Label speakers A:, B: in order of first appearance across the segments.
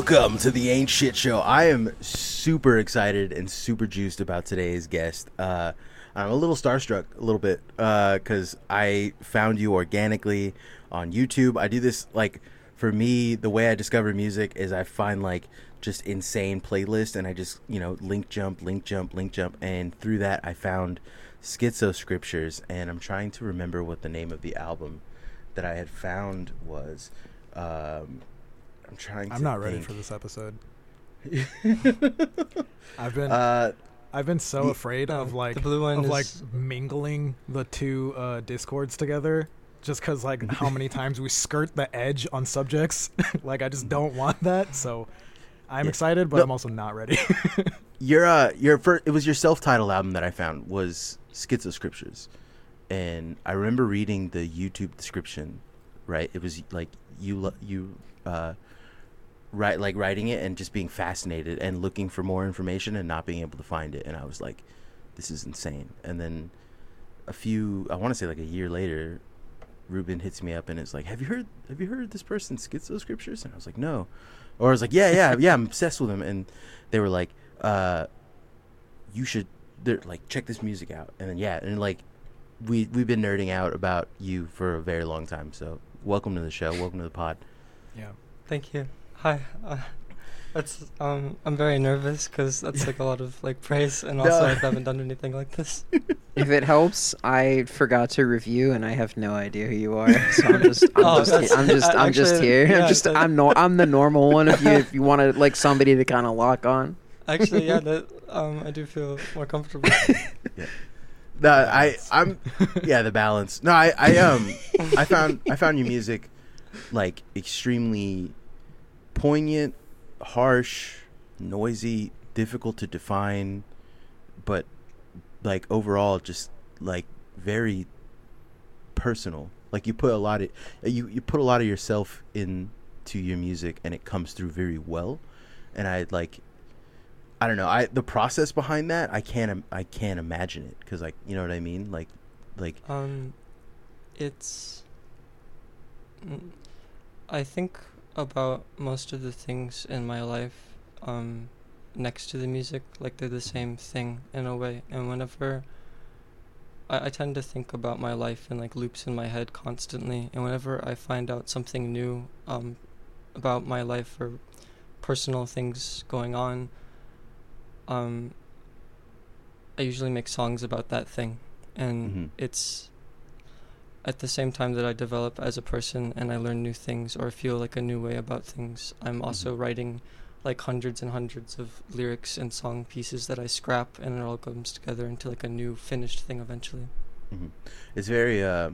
A: Welcome to the Ain't Shit Show. I am super excited and super juiced about today's guest. Uh, I'm a little starstruck, a little bit, because I found you organically on YouTube. I do this like for me. The way I discover music is I find like just insane playlists, and I just you know link jump, link jump, link jump, and through that I found Schizo Scriptures, and I'm trying to remember what the name of the album that I had found was. Um, I'm trying.
B: I'm
A: to
B: not ready
A: think.
B: for this episode. I've been
A: Uh,
B: I've been so
A: the-
B: afraid of like
C: the blue one
B: of like mingling the two uh, discords together just because like how many times we skirt the edge on subjects like i just don't want that so i'm
A: Yeah.
B: excited but
A: No.
B: i'm also not ready
A: your uh, your first, it was your self-titled album that I found was Schizo Scriptures, and I remember reading the YouTube description. Right, it was like you lo- you uh, write like writing it and just being fascinated and looking for more information and not being able to find it, and I was like, this is insane. And then a few, I want to say like a year later, Ruben hits me up and it's like, "Have you heard? Have you heard this person Schizo Scriptures?" And I was like, "No," or I was like, "Yeah, yeah, yeah, I'm obsessed with him." And they were like, uh, "You should, they're like, check this music out." And then yeah, and like, we we've been nerding out about you for a very long time. So welcome to the show. Welcome to the pod.
B: yeah
C: Thank you. Hi. Uh, that's um. I'm very nervous because that's like a lot of like praise, and also
A: No.
C: I haven't done anything like this.
D: If it helps, I forgot to review, and I have no idea who you are. So I'm just, I'm
C: Oh,
D: just, he- I'm just, I'm just
C: actually,
D: here.
C: yeah,
D: I'm just,
C: that-
D: I'm no, I'm the normal one of you. If you want to like somebody to kind of lock on.
C: Actually, yeah. That um. I do feel more comfortable. yeah.
A: No, I I'm yeah the balance. No, I I um I found I found your music like extremely poignant, harsh, noisy, difficult to define, but like overall just like very personal. Like you put a lot of you you put a lot of yourself into your music and it comes through very well. And I like I don't know. I the process behind that I can't I can't imagine it because like you know what I mean. Like like
C: Um, it's. mm, I think about most of the things in my life, um, next to the music, like they're the same thing in a way. And whenever I, I tend to think about my life in like loops in my head constantly, and whenever I find out something new, um, about my life or personal things going on, um, I usually make songs about that thing, and
A: Mhm.
C: it's at the same time that I develop as a person and I learn new things or feel like a new way about things. I'm also writing like hundreds and hundreds of lyrics and song pieces that I scrap, and it all comes together into like a new finished thing eventually.
A: mhm. it's very uh,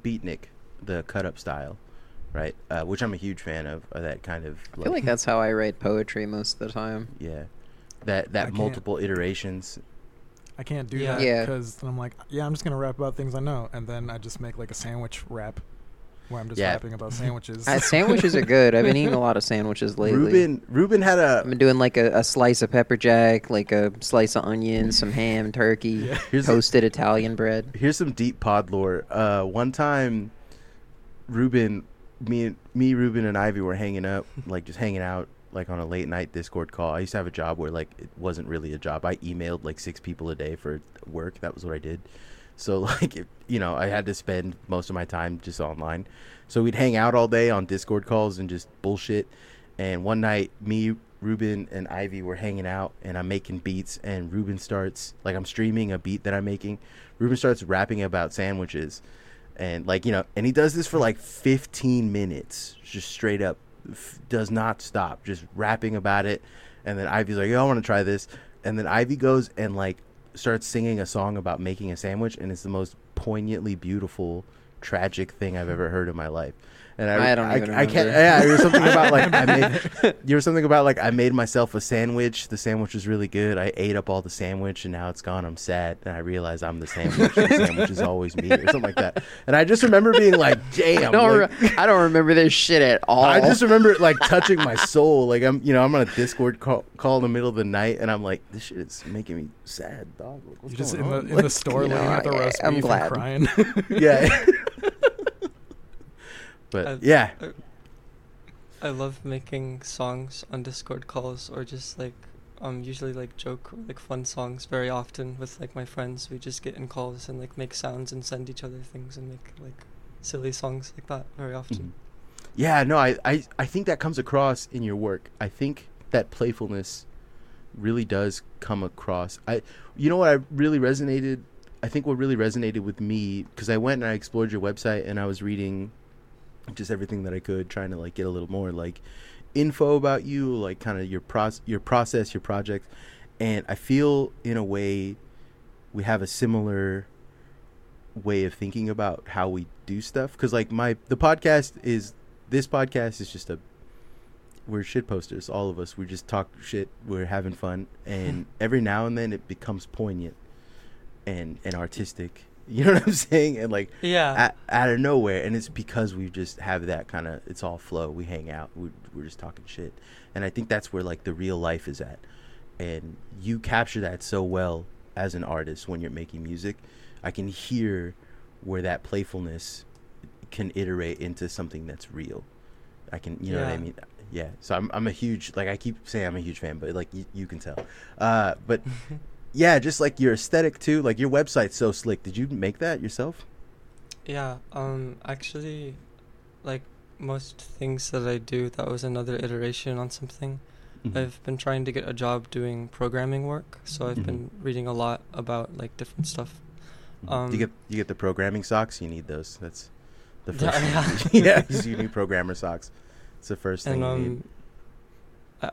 A: beatnik the cut up style, right? Uh, which I'm a huge fan of. of that kind of
D: I feel like that's how I write poetry most of the time.
A: yeah that
B: I
A: that
B: can't-
A: multiple iterations.
B: I can't do
C: Yeah.
B: that
D: Yeah.
B: because i'm like yeah i'm just gonna rap about things i know and then i just make like a sandwich rap where i'm just
A: Yeah.
B: rapping about sandwiches
D: Uh, sandwiches are good. I've been eating a lot of sandwiches lately.
A: Ruben Ruben had a.
D: I've been doing like a, a slice of pepper jack, like a slice of onion, some ham, turkey,
B: Yeah.
A: here's a,
D: toasted Italian bread.
A: here's some deep pod lore. Uh, one time, Ruben, me, and me, Ruben, and Ivy were hanging up, like just hanging out, like on a late night Discord call. I used to have a job where like it wasn't really a job. I emailed like six people a day for work. That was what I did. So like, it, you know, I had to spend most of my time just online. So we'd hang out all day on Discord calls and just bullshit. And one night, me, Ruben, and Ivy were hanging out, and I'm making beats. And Ruben starts like I'm streaming a beat that I'm making. Ruben starts rapping about sandwiches, and like you know, and he does this for like 15 minutes, just straight up, f- does not stop, just rapping about it. And then Ivy's like, "Yo, I want to try this." And then Ivy goes and like starts singing a song about making a sandwich, and it's the most poignantly beautiful, tragic thing I've ever heard in my life. And I,
D: I don't even
A: I can't. Yeah, there was something about like I made. There was something about like I made myself a sandwich. The sandwich was really good. I ate up all the sandwich, and now it's gone. I'm sad, and I realize I'm the sandwich. the sandwich is always me, or something like that. And I just remember being like,
D: I
A: "Damn!"
D: don't,
A: like-
D: re- I don't remember this shit at all.
A: I just remember it like touching my soul. Like I'm, you know, I'm on a Discord call, call in the middle of the night, and I'm like, this shit is making me sad, dog. What's
B: You're just in
A: going
B: the
A: on?
B: in the store
D: you know,
B: looking at the
D: I-
B: roast
D: I'm
B: beef
D: glad.
B: crying.
A: yeah. But
C: Uh,
A: yeah,
C: uh, I love making songs on Discord calls or just like um usually like joke or like fun songs very often with like my friends. We just get in calls and like make sounds and send each other things and make like silly songs like that very often.
A: Mhm. Yeah, no, I, I, I think that comes across in your work. I think that playfulness really does come across. I, you know what, I really resonated. I think what really resonated with me because I went and I explored your website and I was reading just everything that I could, trying to like get a little more like info about you, like kind of your process, your process, your project, and I feel in a way we have a similar way of thinking about how we do stuff. Because like my the podcast is this podcast is just a we're shit posters all of us. We just talk shit we're having fun. And every now and then it becomes poignant and and artistic you know what i'm saying? And like
C: Yeah.
A: out, out of nowhere and it's because we just have that kind of it's all flow. We hang out. We, we're just talking shit. And i think that's where like the real life is at. And you capture that so well as an artist when you're making music. I can hear where that playfulness can iterate into something that's real. I can you know what i mean? Yeah. So i'm, I'm a huge like i keep saying i'm a huge fan but like you, you can tell. Uh but yeah just like your aesthetic too like your website's so slick did you make that yourself
C: Yeah, um actually like most things that I do that was another iteration on something.
A: Mhm.
C: I've been trying to get a job doing programming work, so I've
A: Mhm.
C: been reading a lot about like different stuff.
A: Mhm. you
C: um,
A: get you get the programming socks. You need those. That's the
C: Yeah,
A: first.
C: yeah.
A: yeah, 'cause you need programmer socks. It's the first thing
C: and
A: you need.
C: um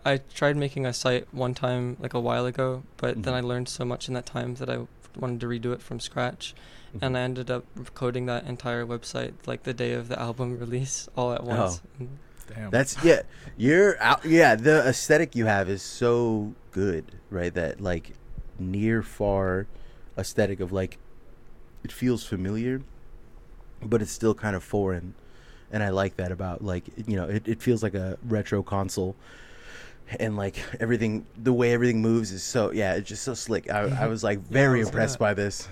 C: I, I tried making a site one time like a while ago, but then
A: Mhm.
C: I learned so much in that time that I wanted to redo it from scratch.
A: Mm-hmm.
C: And I ended up coding that entire website like the day of the album release all at once. And
B: Damn.
A: That's yeah. You're out. Yeah, the aesthetic you have is so good, right? That like near far aesthetic of like it feels familiar, but it's still kind of foreign, and I like that about like you know it, it feels like a retro console. And like everything, the way everything moves is so yeah, it's just so slick. I, I was like very
B: was
A: impressed
B: gonna-
A: by this.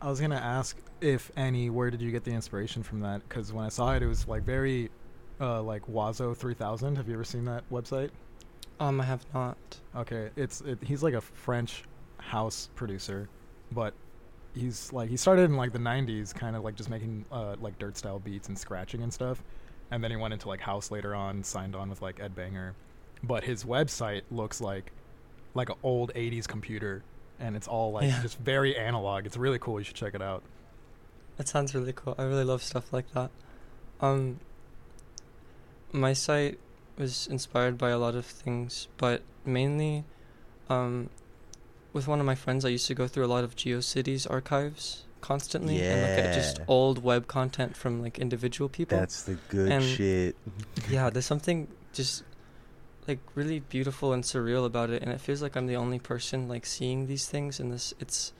B: I was gonna ask if any, where did you get the inspiration from that? Because when I saw it, it was like very, uh, like Oizo three thousand. Have you ever seen that website?
C: um I have not.
B: Okay, it's it, he's like a French house producer, but he's like he started in like the '90s, kind of like just making uh, like dirt style beats and scratching and stuff, and then he went into like house later on, signed on with like Ed Banger, but his website looks like like an old '80s computer, and it's all like
C: Yeah.
B: just very analog. It's really cool. You should check it out.
C: That sounds really cool. I really love stuff like that. Um, my site was inspired by a lot of things, but mainly, um, with one of my friends, I used to go through a lot of GeoCities archives constantly and look at just old web content from like individual people.
A: That's the good
C: And-
A: shit.
C: yeah, there's something just like really beautiful and surreal about it, and it feels like I'm the only person like seeing these things, and this it's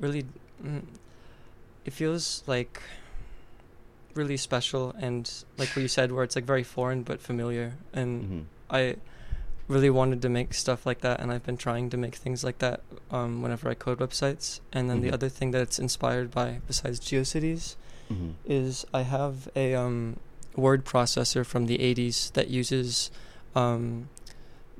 C: really mm, it feels like really special and like what you said, where it's like very foreign but familiar, and
A: Mhm.
C: I really wanted to make stuff like that, and I've been trying to make things like that um, whenever I code websites, and then
A: Mhm.
C: the other thing that it's inspired by besides GeoCities
A: Mhm.
C: is I have a um, word processor from the 80s that uses um,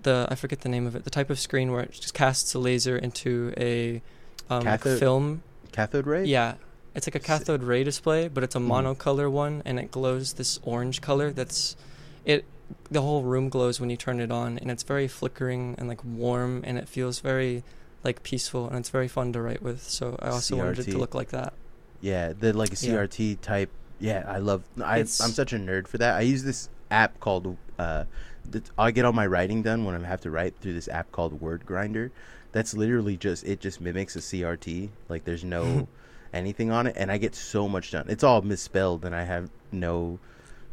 C: the I forget the name of it the type of screen where it just casts a laser into a um,
A: Cathode-
C: film
A: Cathode ray.
C: yeah it's like a cathode ray display but it's a
A: Mhm.
C: monocolor one and it glows this orange color that's it the whole room glows when you turn it on and it's very flickering and like warm and it feels very like peaceful and it's very fun to write with so I also wanted it to look like that
A: Yeah, the like a
C: Yeah.
A: CRT type. Yeah, I love. I
C: It's-
A: I'm such a nerd for that. I use this app called. Uh, that I get all my writing done when I have to write through this app called WordGrinder. That's literally just it. Just mimics a CRT. Like there's no anything on it, and I get so much done. It's all misspelled, and I have no.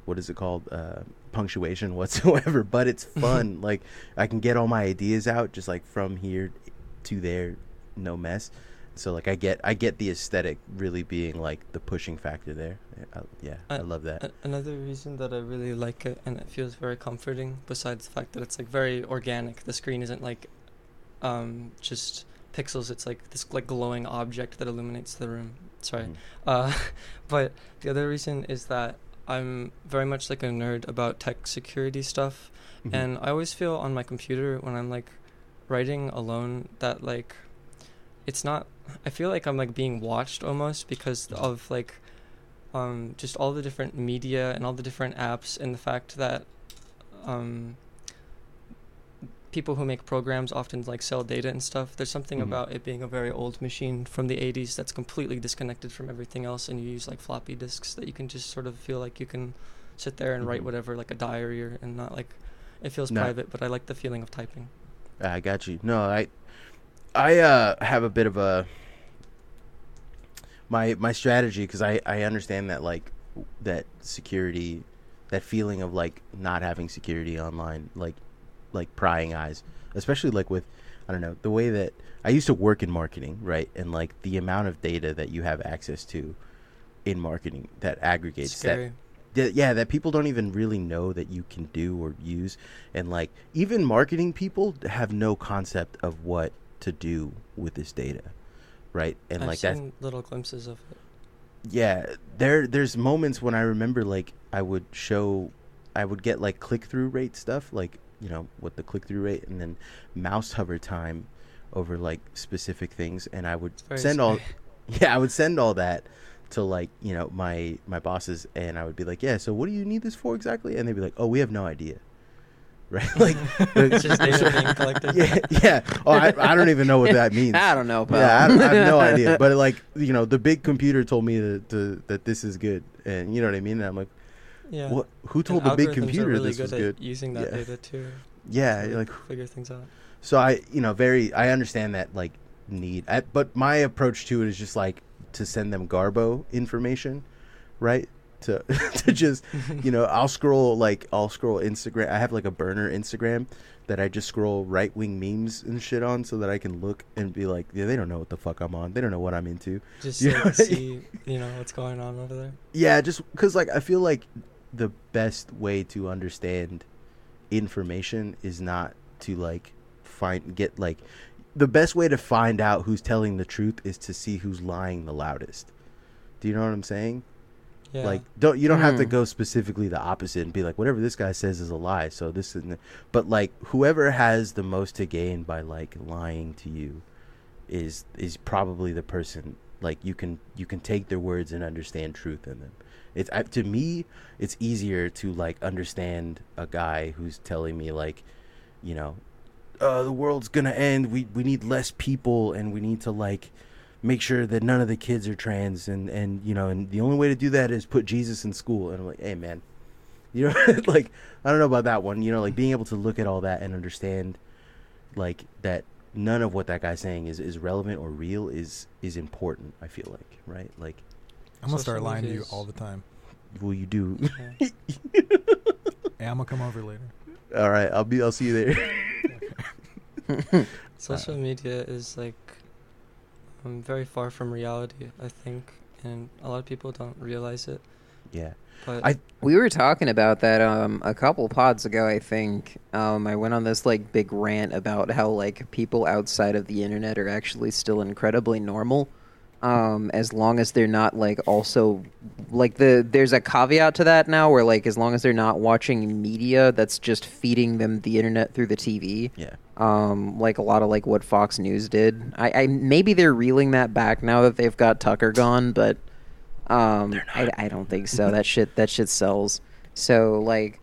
A: What is it called? Uh, punctuation whatsoever. But it's fun. like I can get all my ideas out just like from here to there, no mess. So like I get I get the aesthetic really being like the pushing factor there. Yeah, I, yeah, I,
C: I-
A: love that.
C: Another reason that I really like it and it feels very comforting, besides the fact that it's like very organic. The screen isn't like um, just pixels. It's like this like glowing object that illuminates the room. Sorry,
A: Mhm.
C: uh, but the other reason is that I'm very much like a nerd about tech security stuff,
A: Mhm.
C: and I always feel on my computer when I'm like writing alone that like it's not. I feel like I'm like being watched almost because of like um just all the different media and all the different apps and the fact that um people who make programs often like sell data and stuff. There's something
A: Mhm.
C: about it being a very old machine from the 80s that's completely disconnected from everything else, and you use like floppy disks that you can just sort of feel like you can sit there and write
A: Mhm.
C: whatever, like a diary, or, and not like it feels
A: No.
C: private. But I like the feeling of typing.
A: I got you. No, I I uh have a bit of a my my strategy because I I understand that like that security that feeling of like not having security online like like prying eyes especially like with I don't know the way that I used to work in marketing right and like the amount of data that you have access to in marketing that aggregates that
C: Scary.
A: that yeah that people don't even really know that you can do or use and like even marketing people have no concept of what to do with this data right? And
C: I've
A: like that
C: little glimpses of it.
A: yeah there there's moments when i remember like i would show i would get like click-through rate stuff like you know what the click-through rate and then mouse hover time over like specific things. And i would
C: very
A: send all yeah i would send all that to like you know my my bosses. And i would be like yeah so what do you need this for exactly? And they'd be like oh we have no idea right like
C: It's just data being collected.
A: yeah yeah oh I, I don't even know what that means
D: I don't know, pal.
A: yeah, I, I have no idea. But like, you know, the big computer told me to, to, that this is good, and you know what I mean. And I'm like,
C: Yeah.
A: what? Who
C: And
A: told the big computer
C: really
A: this was
C: good
A: good?
C: using that
A: Yeah.
C: data too.
A: Yeah,
C: to
A: like
C: figure things out.
A: so. I, you know, very. I understand that like need, I, but my approach to it is just like to send them Garbo information, right? To to just you know, I'll scroll like I'll scroll Instagram. I have like a burner Instagram that I just scroll right wing memes and shit on, so that I can look and be like, yeah, they don't know what the fuck I'm on. They don't know what I'm into.
C: Just
A: You know-
C: see, you know, what's going on over there.
A: Yeah, just because like I feel like the best way to understand information is not to like find get like the best way to find out who's telling the truth is to see who's lying the loudest. Do you know what I'm saying?
C: Yeah.
A: Like don't you don't have to
D: Hmm.
A: go specifically the opposite and be like whatever this guy says is a lie. So this is but like whoever has the most to gain by like lying to you is is probably the person like you can you can take their words and understand truth in them. It's I, to me it's easier to like understand a guy who's telling me like you know uh, the world's gonna end. We we need less people, and we need to like make sure that none of the kids are trans, and and you know, and the only way to do that is put Jesus in school. And I'm like, hey man, you know, like I don't know about that one. You know, like being able to look at all that and understand, like that none of what that guy's saying is is relevant or real is is important. I feel like right, like
B: I'm gonna start lying to you all the time.
A: will you do?
C: Yeah.
B: Hey, I'm gonna come over later.
A: all right, I'll be. I'll see you there.
C: Social media is like um, very far from reality, I think, and a lot of people don't realize it.
A: yeah,
C: But
A: I-
D: We were talking about that um a couple pods ago, I think. Um I went on this like big rant about how like people outside of the internet are actually still incredibly normal. Um as long as they're not like also like the there's a caveat to that now where like as long as they're not watching media that's just feeding them the internet through the TV.
A: yeah,
D: Um like a lot of like what Fox News did. I, I maybe they're reeling that back now that they've got Tucker gone, but um, I, I don't think so. that shit that shit sells. So like,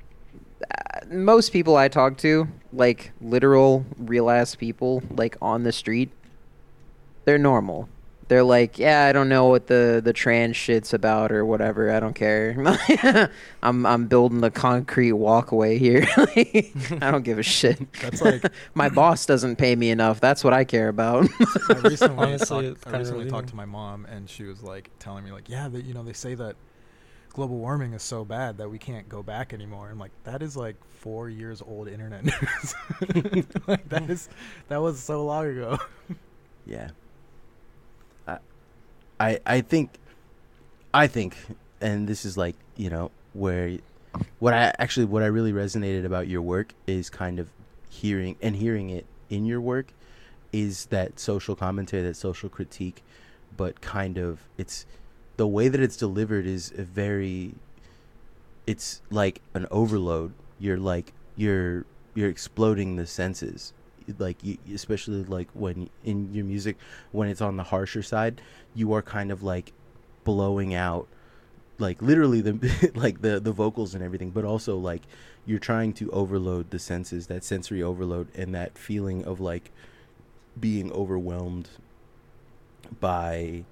D: uh, most people I talk to, like literal real ass people, like on the street, they're normal. They're like, yeah, I don't know what the the trans shit's about or whatever. I don't care. I'm I'm building the concrete walkway here. I don't give a shit.
B: That's like
D: My boss doesn't pay me enough. That's what I care about.
B: I recently,
C: Honestly,
B: talked, I recently talked to my mom, and she was like telling me, like, yeah, that you know, they say that global warming is so bad that we can't go back anymore. I'm like, that is like four years old internet news. like that is that was so long ago.
A: Yeah. I I think I think and this is like, you know, where what I actually what I really resonated about your work is kind of hearing and hearing it in your work is that social commentary, that social critique, but kind of it's the way that it's delivered is a very it's like an overload. You're like you're you're exploding the senses. Like you, especially like when in your music when it's on the harsher side, you are kind of like blowing out like literally the like the the vocals and everything, but also like you're trying to overload the senses, that sensory overload and that feeling of like being overwhelmed by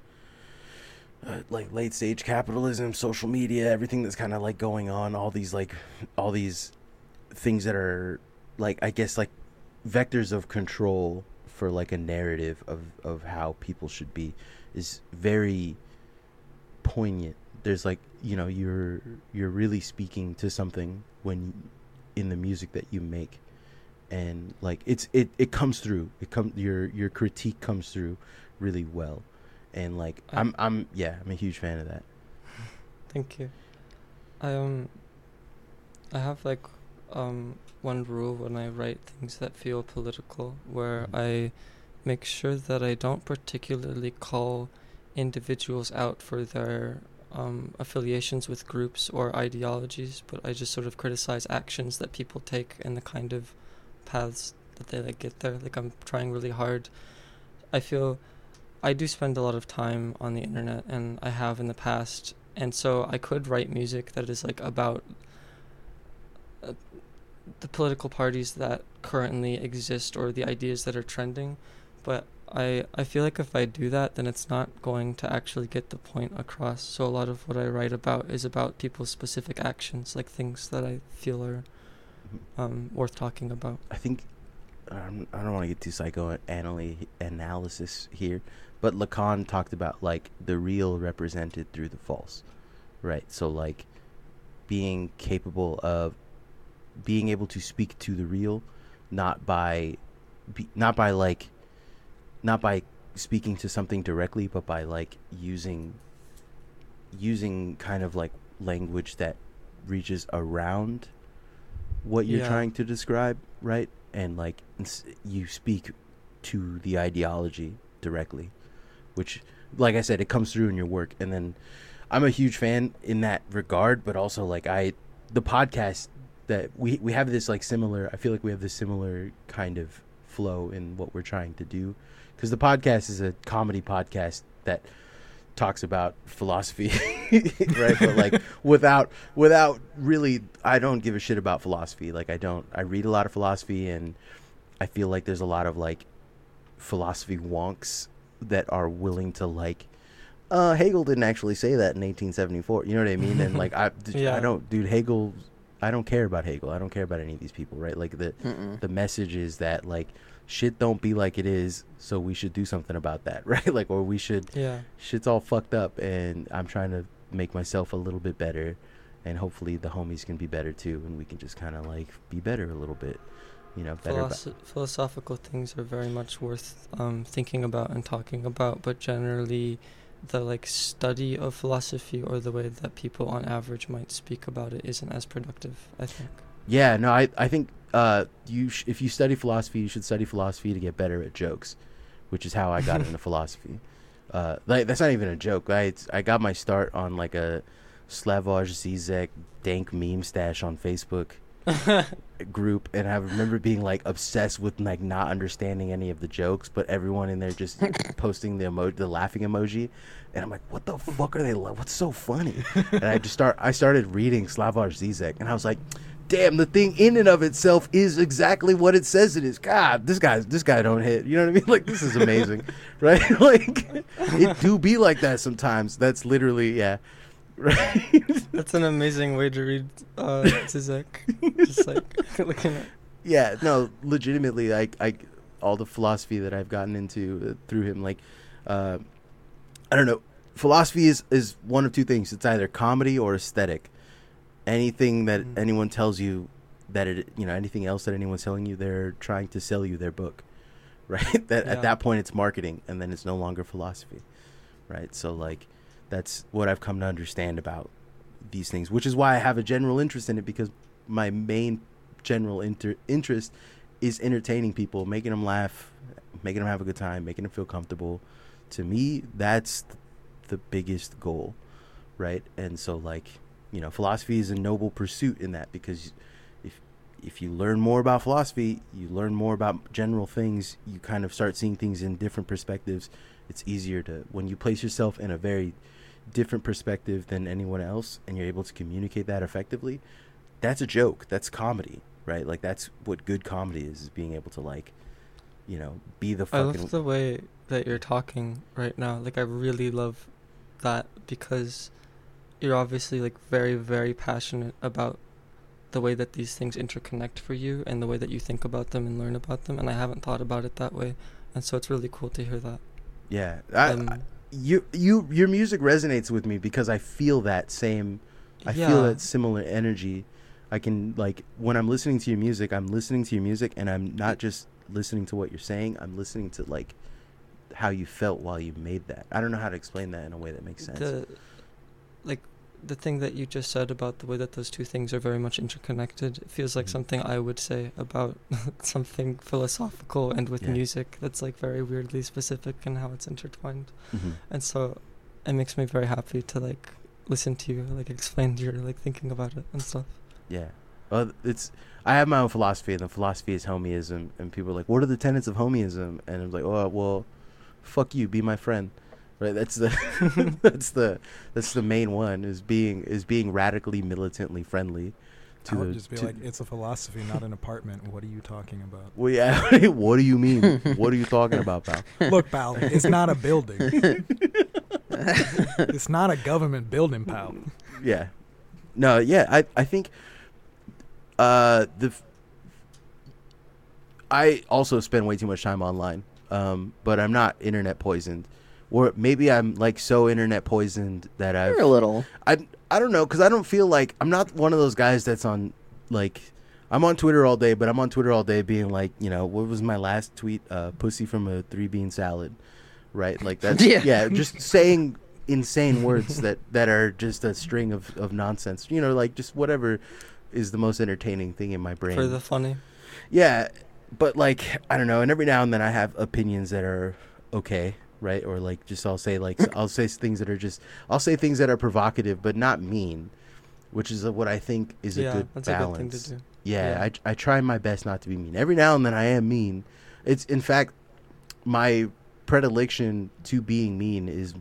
A: uh, like late stage capitalism, social media, everything that's kind of like going on, all these like all these things that are like I guess like vectors of control for like a narrative of of how people should be is very poignant. There's like, you know, you're you're really speaking to something when in the music that you make and like it's it it comes through. It come your your critique comes through really well and like
C: I-
A: I'm I'm yeah I'm a huge fan of that.
C: Thank you. I um I have like um one rule when I write things that feel political where
A: Mhm.
C: I make sure that I don't particularly call individuals out for their um, affiliations with groups or ideologies, but I just sort of criticize actions that people take and the kind of paths that they like get there. Like I'm trying really hard. I feel I do spend a lot of time on the internet and I have in the past and so I could write music that is like about the political parties that currently exist or the ideas that are trending but I I feel like if I do that then it's not going to actually get the point across so a lot of what I write about is about people's specific actions like things that I feel are um, worth talking about
A: I think um, I don't want to get too psychoanalysis here, but Lacan talked about like the real represented through the false, right? So like being capable of being able to speak to the real, not by, be, not by like, not by speaking to something directly, but by like using, using kind of like language that reaches around what you're
C: Yeah.
A: trying to describe, right? And like you speak to the ideology directly, which, like I said, it comes through in your work. And then I'm a huge fan in that regard, but also like I, the podcast that we we have this like similar. I feel like we have this similar kind of flow in what we're trying to do, because the podcast is a comedy podcast that talks about philosophy right? But like without without really i don't give a shit about philosophy. Like i don't i read a lot of philosophy and i feel like there's a lot of like philosophy wonks that are willing to like uh hegel didn't actually say that in 1874 you know what i mean? And like i i don't dude hegel i don't care about hegel. I don't care about any of these people right? Like the
D: Mm-mm.
A: the message is that like shit don't be like it is so we should do something about that right? Like or we should
C: yeah.
A: shit's all fucked up and I'm trying to make myself a little bit better and hopefully the homies can be better too and we can just kind of like be better a little bit you know better about
C: philosophical things are very much worth um, thinking about and talking about, but generally, the like study of philosophy or the way that people on average might speak about it isn't as productive. I think.
A: yeah no I I think uh you sh- if you study philosophy you should study philosophy to get better at jokes which is how I got into philosophy uh like that's not even a joke I I got my start on like a Slavoj Zizek dank meme stash on Facebook group and I remember being like obsessed with like not understanding any of the jokes, but everyone in there just posting the emoji, the laughing emoji, and I'm like, what the fuck are they? Like? What's so funny? and I just start, I started reading Slavoj Zizek, and I was like, damn, the thing in and of itself is exactly what it says it is. God, this guy, this guy don't hit. You know what I mean? Like this is amazing, right? like it do be like that sometimes. That's literally yeah. Right.
C: That's an amazing way to read uh, Zizek. Just like looking at.
A: yeah no legitimately like i all the philosophy that i've gotten into uh, through him like uh i don't know philosophy is is one of two things it's either comedy or aesthetic anything that
C: Mm.
A: anyone tells you that it you know anything else that anyone's telling you they're trying to sell you their book right that
C: Yeah.
A: at that point it's marketing and then it's no longer philosophy right so like that's what i've come to understand about these things which is why i have a general interest in it because my main general inter- interest is entertaining people making them laugh making them have a good time making them feel comfortable to me that's th- the biggest goal right and so like you know, philosophy is a noble pursuit in that because if if you learn more about philosophy, you learn more about general things, you kind of start seeing things in different perspectives. It's easier to when you place yourself in a very different perspective than anyone else and you're able to communicate that effectively. That's a joke. That's comedy, right? Like that's what good comedy is, is being able to like you know, be the
C: I
A: fucking
C: love the way that you're talking right now. Like I really love that because you're obviously like very very passionate about the way that these things interconnect for you and the way that you think about them and learn about them and I haven't thought about it that way. And so it's really cool to hear that.
A: Yeah. I,
C: Um,
A: I- you you your music resonates with me because I feel that same I feel that similar energy. I can like when I'm listening to your music, I'm listening to your music and I'm not just listening to what you're saying, I'm listening to like how you felt while you made that. I don't know how to explain that in a way that makes sense.
C: the like the thing that you just said about the way that those two things are very much interconnected it feels like
A: Mhm.
C: something i would say about something philosophical and with
A: Yeah.
C: music that's like very weirdly specific and how it's intertwined
A: Mhm.
C: and so it makes me very happy to like listen to you like explain your like thinking about it and stuff
A: Yeah. Well, it's I have my own philosophy, and the philosophy is homeism. And people are like, "What are the tenets of homeism?" And I'm like, "Oh, well, fuck you, be my friend." Right? That's the that's the that's the main one is being is being radically militantly friendly.
B: I would
A: the-
B: just be
A: to-
B: like, it's a philosophy, not an apartment. What are you talking about?
A: well, yeah. what do you mean? what are you talking about, pal?
B: Look, pal, it's not a building. It's not a government building, pal.
A: Yeah. No, yeah, I I think uh the f- I also spend way too much time online. Um but I'm not internet poisoned. Or maybe I'm like so internet poisoned that I've
D: You're a little.
A: I I don't know cuz I don't feel like I'm not one of those guys that's on like I'm on Twitter all day, but I'm on Twitter all day being like, you know, what was my last tweet? Uh pussy from a 3 bean salad. Right? Like that's
D: Yeah.
A: yeah, just saying insane words that that are just a string of of nonsense. You know, like just whatever is the most entertaining thing in my brain.
C: for the funny
A: Yeah, but like I don't know, and every now and then I have opinions that are okay, right? Or like just I'll say like I'll say things that are just I'll say things that are provocative but not mean, which is what I think is
C: yeah
A: a good
C: that's
A: balance.
C: a good thing to do
A: Yeah,
C: Yeah.
A: I I try my best not to be mean. Every now and then I am mean. It's in fact my predilection to being mean is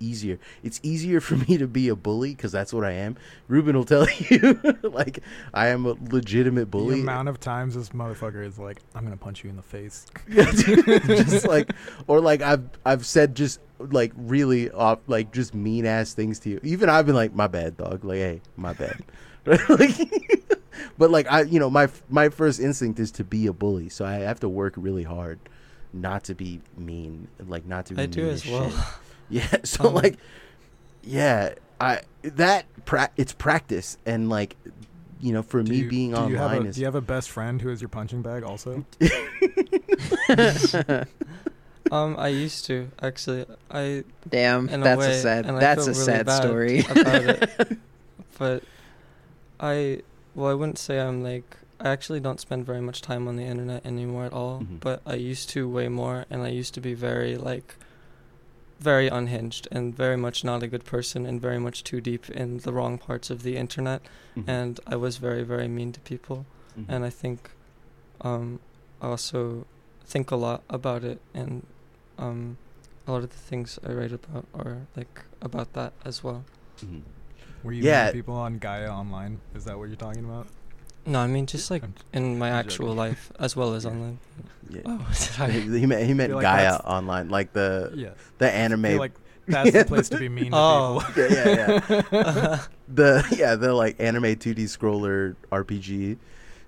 A: easier. It's easier for me to be a bully because that's what I am. Ruben will tell you, like I am a legitimate bully.
B: The amount of times this motherfucker is like, I'm gonna punch you in the face.
A: Just like or like I've I've said just like really off like just mean ass things to you. Even I've been like my bad dog. Like hey, my bad. like, but like I you know my my first instinct is to be a bully, so I have to work really hard not to be mean, like not to be
C: i do
A: mean
C: as well
A: shit. Yeah, so
C: Um,
A: like yeah, I that pra- it's practice and like you know for me
B: you-
A: being
B: do you have
A: online
B: a,
A: is
B: Do you have a best friend who is your punching bag also?
C: um i used to actually i
D: Damn,
C: in a
D: that's
C: way,
D: a sad. That's a
C: really
D: sad story.
C: about it. But I, well, I wouldn't say I'm like. I actually don't spend very much time on the internet anymore at all.
A: Mhm.
C: But I used to way more, and I used to be very like, very unhinged and very much not a good person and very much too deep in the wrong parts of the internet.
A: Mhm,
C: And I was very very mean to people
A: mhm.
C: and I think um, I also think a lot about it, and um, a lot of the things I write about are like about that as well.
A: Mhm.
B: Were you
A: Yeah.
B: meeting people on Gaia online? Is that what you're talking about?
C: No, I mean just like
B: I'm-
C: in my
B: I'm
C: actual
B: joking.
C: life as well as
A: Yeah.
C: online.
A: Yeah.
C: Oh, did I?
A: he meant he meant
B: like
A: Gaia online, like the
B: Yeah.
A: the anime.
B: feel like that's the place to be mean to
C: Oh.
B: people.
A: yeah, yeah, yeah. the yeah the like anime 2D scroller RPG.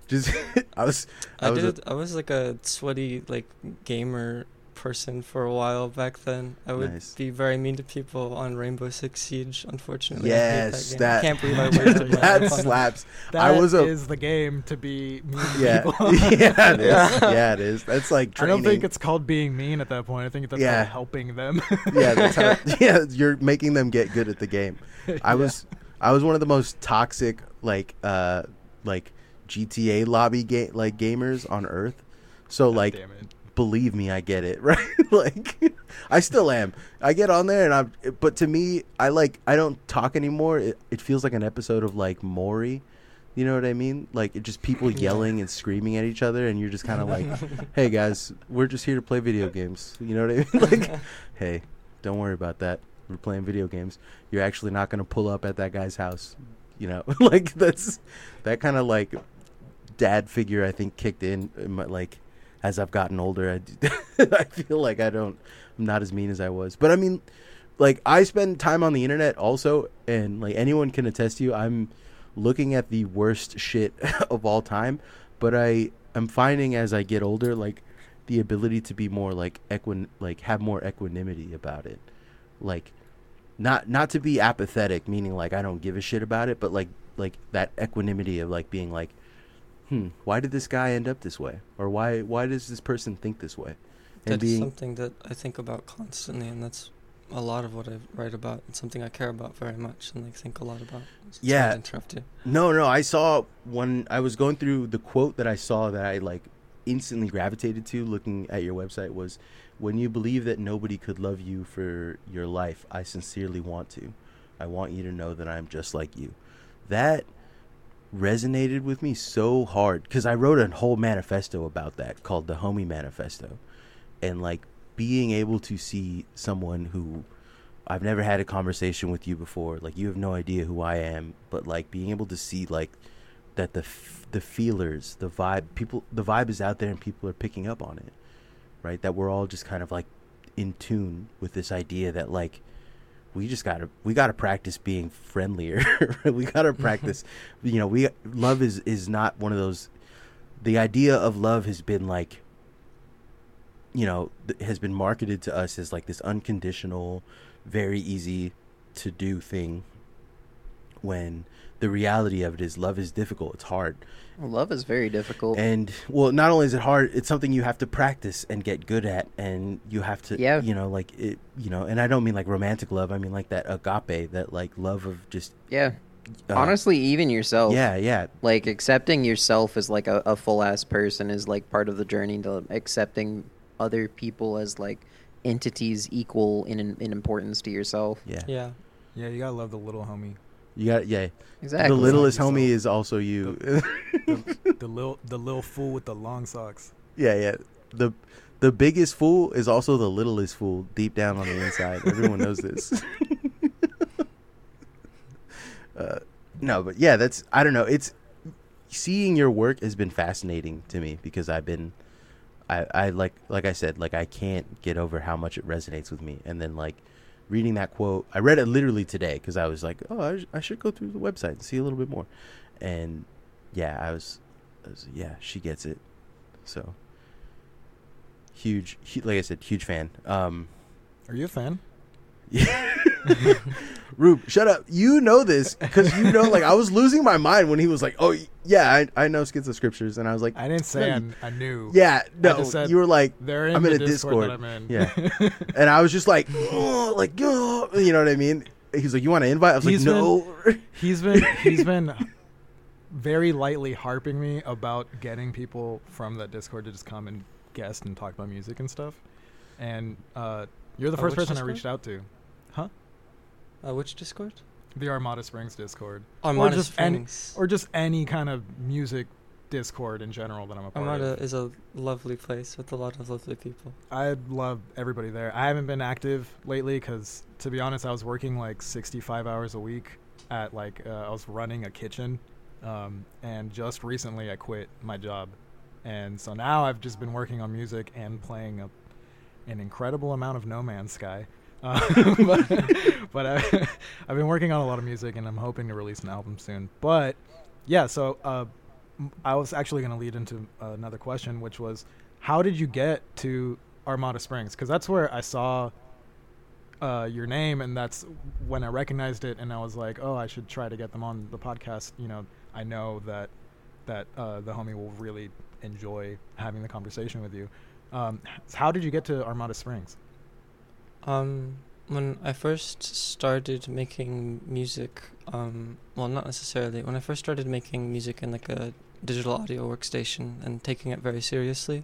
A: Just I was I,
C: I,
A: was
C: did. I was like a sweaty like gamer person for a while back then. I would
A: Nice.
C: be very mean to people on Rainbow Six Siege. Unfortunately,
A: yes
C: I hate that,
A: that
C: I can't believe I wasted my
A: that
C: life on
A: slaps.
B: That
A: I was a-
B: is the game to be mean to
A: Yeah,
B: people.
A: yeah, it is.
C: Yeah.
A: Yeah, it is. That's like training.
B: I don't think it's called being mean at that point. I think that's
A: Yeah.
B: called helping them.
A: yeah, that's how, yeah. You're making them get good at the game. I was I was one of the most toxic like uh like GTA lobby game like gamers on earth. So
B: God
A: like
B: damn it.
A: Believe me, I get it, right? like I still am. I get on there and I'm but to me, I like I don't talk anymore. It, it feels like an episode of like Maury. You know what I mean? Like it just people yelling and screaming at each other and you're just kind of like, "Hey guys, we're just here to play video games." You know what I mean? like, "Hey, don't worry about that. We're playing video games. You're actually not going to pull up at that guy's house." You know? like that's that kind of like dad figure I think kicked in, uh, in my, like as I've gotten older, I feel like I don't, I'm not as mean as I was. But I mean, like I spend time on the internet also, and like anyone can attest to you, I'm looking at the worst shit of all time. But I am finding as I get older, like the ability to be more like equin, like have more equanimity about it, like not not to be apathetic, meaning like I don't give a shit about it, but like like that equanimity of like being like hmm, why did this guy end up this way? Or why why does this person think this way? And
C: That's
A: being
C: something that I think about constantly, and that's a lot of what I write about. It's something I care about very much, and I think a lot about. So
A: Yeah.
C: interrupt you.
A: no, no, I saw one I was going through the quote that I saw that I like instantly gravitated to looking at your website was when you believe that nobody could love you for your life, I sincerely want to. I want you to know that I'm just like you. That resonated with me so hard because I wrote a whole manifesto about that called the Homie Manifesto. And like being able to see someone who I've never had a conversation with you before, like you have no idea who I am, but like being able to see like that the f- the feelers, the vibe, people the vibe is out there and people are picking up on it. Right? That we're all just kind of like in tune with this idea that like we just gotta we gotta practice being friendlier. We gotta mm-hmm. practice you know we love is is not one of those the idea of love has been like you know th- has been marketed to us as like this unconditional very easy to do thing when the reality of it is love is difficult it's hard
D: Love is very difficult.
A: and well not only is it hard it's something you have to practice and get good at and you have to
D: Yeah.
A: you know like it you know and i don't mean like romantic love i mean like that agape that like love of just
D: yeah.
A: uh,
D: Honestly, even yourself.
A: yeah yeah
D: Like accepting yourself as like a, a full ass person is like part of the journey to accepting other people as like entities equal in in importance to yourself.
A: yeah
C: Yeah.
B: Yeah, you gotta love the little homie.
A: You got yeah.
D: Exactly.
A: the littlest
B: Yourself.
A: homie is also you.
B: The, the little the little fool with the long socks.
A: yeah yeah. The the biggest fool is also the littlest fool deep down on the inside. Everyone knows this. Uh, no but yeah that's i don't know. It's seeing your work has been fascinating to me because i've been i i like like i said like i can't get over how much it resonates with me. And then like reading that quote i read it literally today because i was like oh I, sh- I should go through the website and see a little bit more. And yeah i was, I was yeah she gets it. So huge, hu- like i said huge fan. Um
B: Are you a fan?
A: Yeah. Rube, shut up. You know this because you know, like, I was losing my mind when he was like, "Oh, yeah, I, I know Schizo Scriptures," and I was like,
B: I didn't say
A: No,
B: I, I knew.
A: "Yeah, no." you were like,
B: They're in
A: I'm in a
B: Discord,
A: Discord.
B: I'm in.
A: Yeah. and I was just like, oh, like, oh, you know what I mean? He's like, "You want to invite?" I was
B: He's
A: like, "No."
B: he's been he's been very lightly harping me about getting people from that Discord to just come and guest and talk about music and stuff. And uh, you're the
C: Uh,
B: first person I reached out to.
C: Uh, which Discord?
B: The Armada Springs Discord.
C: Armada
B: just any-
C: Springs.
B: Or just any kind of music Discord in general that I'm a part of.
C: Armada
B: of.
C: is a lovely place with a lot of lovely people.
B: I love everybody there. I haven't been active lately because, to be honest, I was working like 65 hours a week at like uh, I was running a kitchen, um, and just recently I quit my job, and so now I've just been working on music and playing a, an incredible amount of No Man's Sky. Uh, but but I, I've been working on a lot of music, and I'm hoping to release an album soon. But yeah, so uh, I was actually going to lead into another question, which was, how did you get to Armada Springs? Because that's where I saw uh, your name, and that's when I recognized it, and I was like, oh, I should try to get them on the podcast. You know, I know that that uh, the homie will really enjoy having the conversation with you. Um, how did you get to Armada Springs?
C: Um, when I first started making music, um, well, not necessarily. When I first started making music in like a digital audio workstation and taking it very seriously,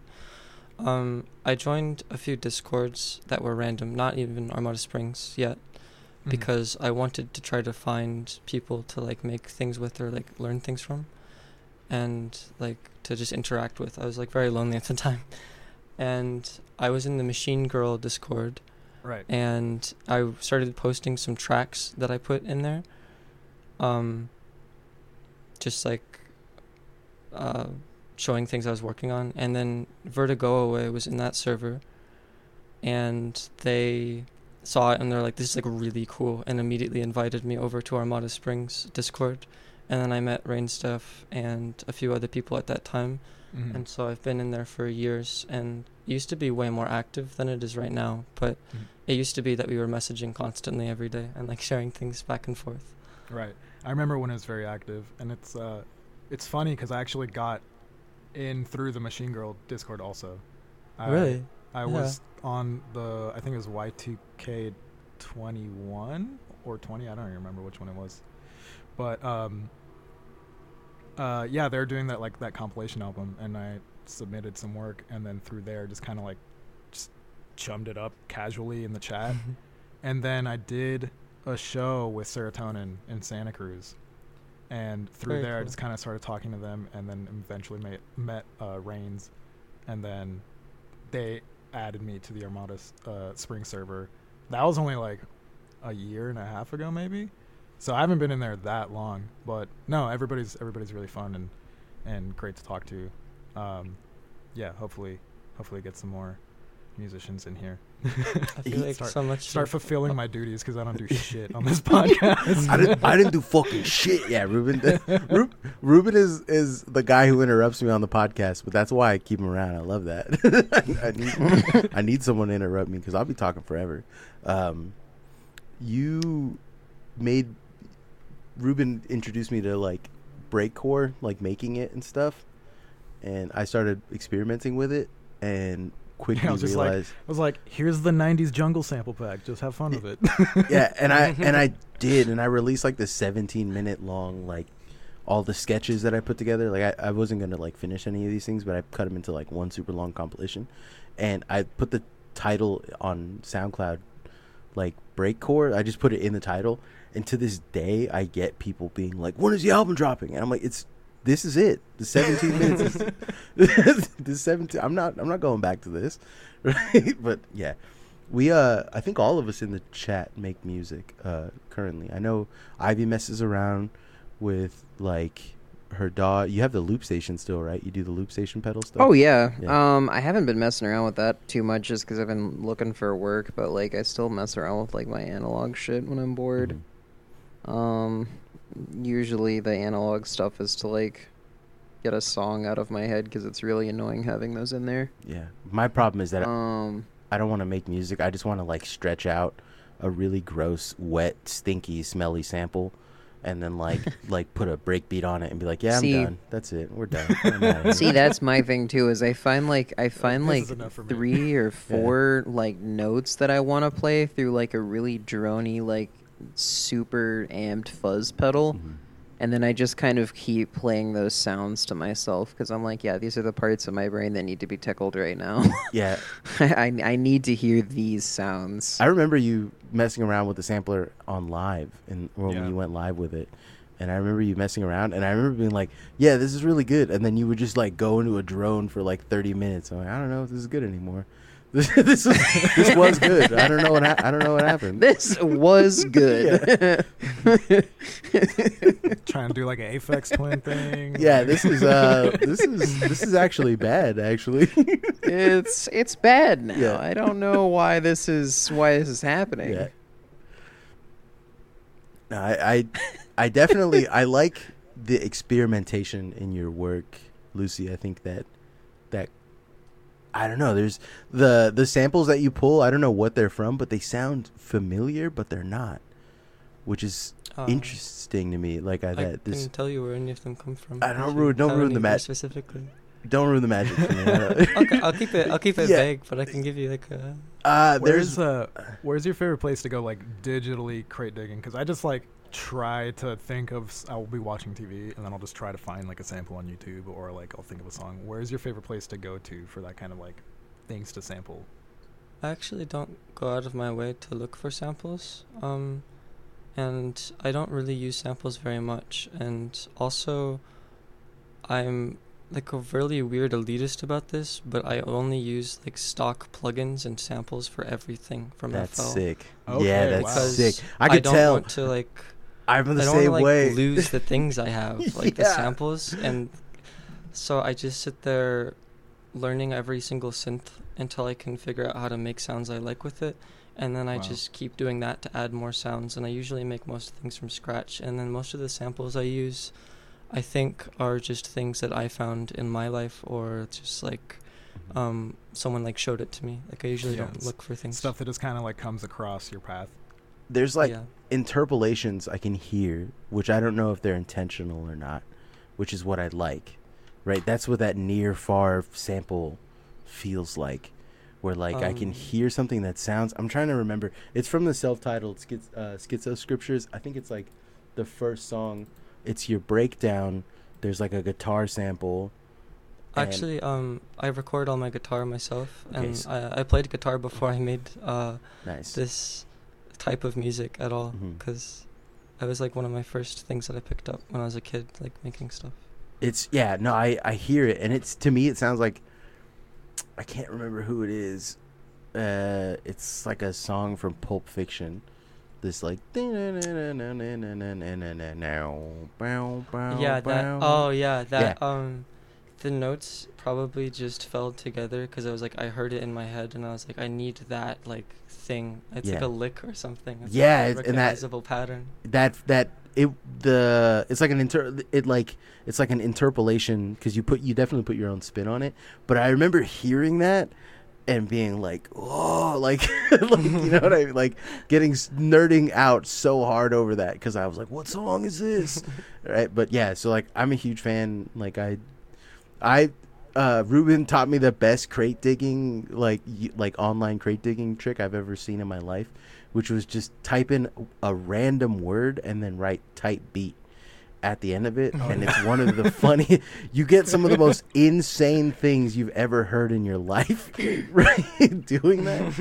C: Um, I joined a few discords that were random, not even Armada Springs yet,
B: Mhm.
C: because I wanted to try to find people to like make things with or like learn things from, and like to just interact with. I was like very lonely at the time, and I was in the Machine Girl Discord,
B: right.
C: and I started posting some tracks that I put in there. Um, just like uh, showing things I was working on, and then Vertigo Away was in that server, and they saw it and they're like, "This is like really cool," and immediately invited me over to Armada Springs Discord, and then I met Rainstuff and a few other people at that time,
B: Mhm.
C: and so I've been in there for years and used to be way more active than it is right now. But
B: Mhm.
C: It used to be that we were messaging constantly every day and like sharing things back and forth.
B: Right. I remember when it was very active, and it's uh, it's funny because I actually got in through the Machine Girl Discord also. I,
C: really?
B: I
C: Yeah.
B: was on the I think it was Y2K 21 or 20. I don't even remember which one it was, but um, uh, yeah, they're doing that like that compilation album, and I submitted some work, and then through there just kind of like chummed it up casually in the chat. and then I did a show with Serotonin in Santa Cruz, and through
C: Very
B: there I just kind of started talking to them, and then eventually met met uh, Reigns, and then they added me to the Armada uh, Spring server. That was only like a year and a half ago, maybe. So I haven't been in there that long, but no, everybody's everybody's really fun and and great to talk to. Um, yeah, hopefully, hopefully get some more musicians in here.
C: I feel like
B: start,
C: so much.
B: start fulfilling my duties because I don't do shit on this podcast.
A: I didn't. I didn't do fucking shit. Yeah, Ruben. Ru- Ruben is is the guy who interrupts me on the podcast, but that's why I keep him around. I love that. I need I need someone to interrupt me because I'll be talking forever. Um, you made Ruben introduced me to like breakcore, like making it and stuff, and I started experimenting with it and quickly
B: Yeah, I was just like-
A: realized
B: I was like, "Here's the '90s jungle sample pack. Just have fun with it."
A: yeah, and I and I did, and I released like the 17 minute long like all the sketches that I put together. Like I, I wasn't gonna like finish any of these things, but I cut them into like one super long compilation, and I put the title on SoundCloud, like Breakcore. I just put it in the title, and to this day, I get people being like, "When is the album dropping?" And I'm like, "It's." This is it. The 17 minutes is the 17 I'm not I'm not going back to this. Right? But yeah we uh i think all of us in the chat make music uh currently i know ivy messes around with like her dog you have the loop station still right you do the loop station pedal stuff
D: Oh yeah.
A: Yeah.
D: Um, I haven't been messing around with that too much just because I've been looking for work, but like I still mess around with like my analog shit when I'm bored.
A: Mhm.
D: Um, usually the analog stuff is to like get a song out of my head because it's really annoying having those in there.
A: yeah my problem is that
D: Um,
A: i don't want to make music i just want to like stretch out a really gross wet stinky smelly sample and then like like put a break beat on it and be like yeah i'm
D: See-
A: done that's it we're done I'm outta here.
D: see, that's my thing too. Is I find like I find
B: This
D: like
B: is enough for me.
D: three or four like notes that I want to play through like a really drony like super amped fuzz pedal.
A: Mhm.
D: and then I just kind of keep playing those sounds to myself because I'm like, yeah, these are the parts of my brain that need to be tickled right now.
A: yeah
D: I I need to hear these sounds.
A: I remember you messing around with the sampler on live, and when
B: Yeah.
A: you went live with it. And I remember you messing around, and I remember being like, "Yeah, this is really good." And then you would just like go into a drone for like thirty minutes. I'm like, I don't know if this is good anymore. This this, was, this was good. I don't know what ha- I don't know what happened.
D: this was good.
B: Trying to do like an Aphex Twin thing.
A: yeah, this is uh this is this is actually bad. Actually,
D: it's it's bad now.
A: Yeah.
D: I don't know why this is why this is happening.
A: Yeah. No, I, I, I definitely I like the experimentation in your work, Lucy. I think that that I don't know. There's the the samples that you pull. I don't know what they're from, but they sound familiar, but they're not, which is
C: Uh,
A: interesting to me. Like I,
C: I
A: that this
C: can tell you where any of them come from.
A: I don't
C: if you
A: ruin- don't ruin the
C: any more
A: mat-
C: Specifically,
A: don't ruin the magic for me.
C: okay, I'll keep it. I'll keep it
A: Yeah.
C: vague, but I can give you like a.
A: uh,
B: Where's
A: there's
B: uh, where's your favorite place to go like digitally crate digging? Because I just like try to think of I'll be watching TV and then I'll just try to find like a sample on YouTube or like I'll think of a song. Where's your favorite place to go to for that kind of like things to sample?
C: I actually don't go out of my way to look for samples. Um, and I don't really use samples very much. And also, I'm like a really weird elitist about this, but I only use like stock plugins and samples for everything from
A: That's
C: FL.
A: sick.
B: Okay,
A: yeah, that's
B: wow.
A: sick. I could
C: don't
A: tell.
C: want to like
A: I'm the
C: I don't
A: same
C: wanna, like,
A: way.
C: lose the things I have, like the samples, and so I just sit there learning every single synth until I can figure out how to make sounds I like with it, and then I
B: Wow.
C: just keep doing that to add more sounds. And I usually make most things from scratch, and then most of the samples I use, I think, are just things that I found in my life or just like um, someone like showed it to me. Like I usually
B: Yeah,
C: don't look for things.
B: Stuff that just kind of like comes across your path.
A: There's like
C: yeah.
A: interpolations I can hear, which I don't know if they're intentional or not, which is what I like. Right? That's what that near far sample feels like. Where like I can
C: Um,
A: hear something that sounds I'm trying to remember. It's from the self-titled schiz, uh, Schizoscriptures. I think it's like the first song. It's your breakdown. There's like a guitar sample.
C: Actually, um, I record all my guitar myself,
A: Okay,
C: and I played guitar before I made uh,
A: nice.
C: this type of music at all, because it was like one of my first things that I picked up when I was a kid, like making stuff.
A: It's yeah, no, I I hear it, and it's to me it sounds like I can't remember who it is. Uh, it's like a song from Pulp Fiction. This like
C: yeah, that. Oh, yeah, that. Um, the notes probably just fell together because I was like, I heard it in my head, and I was like, I need that like thing. It's like a lick or something. It's
A: Yeah,
C: like
A: it's- and that-
C: recognizable pattern.
A: that that it the it's like an inter it like it's like an interpolation because you put you definitely put your own spin on it. But I remember hearing that and being like, oh, like, like you know what I mean? Like getting nerding out so hard over that because I was like, what song is this? right? But yeah, so like I'm a huge fan. Like I, I. Uh, Ruben taught me the best crate digging, like y- like online crate digging trick I've ever seen in my life, which was just type in a random word and then write type beat at the end of it,
B: Oh,
A: and
B: yeah.
A: it's one of the funny. You get some of the most insane things you've ever heard in your life, right? Doing that.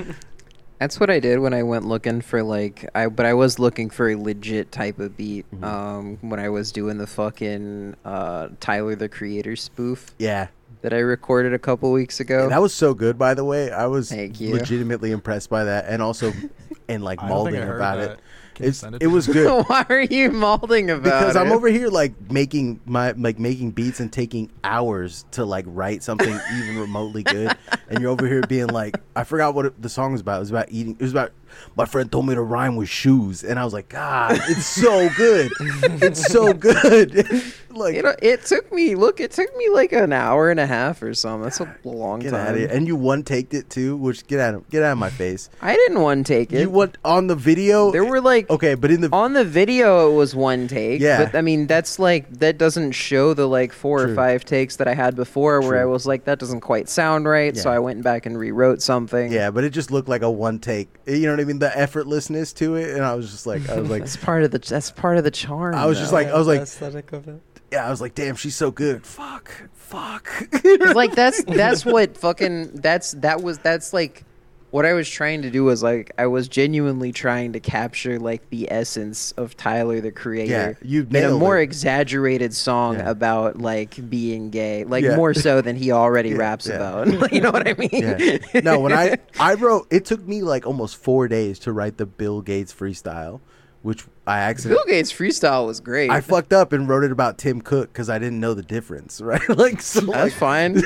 D: That's what I did when I went looking for like I but I was looking for a legit type of beat
A: Mhm.
D: um when I was doing the fucking uh Tyler the Creator spoof
A: Yeah,
D: that I recorded a couple weeks ago.
A: that was so good. By the way, I was
D: Thank you.
A: legitimately impressed by that, and also, and like
B: I
A: mauling about
B: that.
A: it. It's
B: send
A: it, was
B: me?
A: good.
D: Why are you malding about
A: because I'm over here like making my like making beats and taking hours to like write something even remotely good, and you're over here being like, I forgot what it, the song was about. It was about eating. It was about my friend told me to rhyme with shoes, and I was like, God, it's so good. it's so good. like
D: You know, it took me look. It took me like an hour and a half or something. That's a long time.
A: and you one taked it too. Which get out of get out of my face.
D: I didn't one take it.
A: You what on the video?
D: there were like
A: okay, but in the
D: on the video it was one take.
A: Yeah.
D: But I mean that's like that doesn't show the like four
A: True.
D: or five takes that I had before where I was like that doesn't quite sound right. So I went back and rewrote something.
A: yeah, but it just looked like a one take. You know what I mean? The effortlessness to it, and I was just like, I was like,
D: That's part of the that's part of the charm.
A: I was just
D: though.
A: like- I was like-
C: aesthetic of it.
A: yeah, I was like, damn, she's so good. Fuck, fuck.
D: 'Cause, like that's that's what fucking that's that was that's like what I was trying to do was like I was genuinely trying to capture like the essence of Tyler the Creator.
A: yeah, you
D: In a more
A: it.
D: exaggerated song
A: Yeah.
D: about like being gay, like
A: Yeah.
D: more so than he already
A: Yeah,
D: raps about. you know what I mean?
A: No, when I I wrote, it took me like almost four days to write the Bill Gates freestyle, which I
D: Bill
A: accidentally.
D: Gates freestyle was great.
A: I fucked up and wrote it about Tim Cook because I didn't know the difference, right? like, so like,
D: That's fine.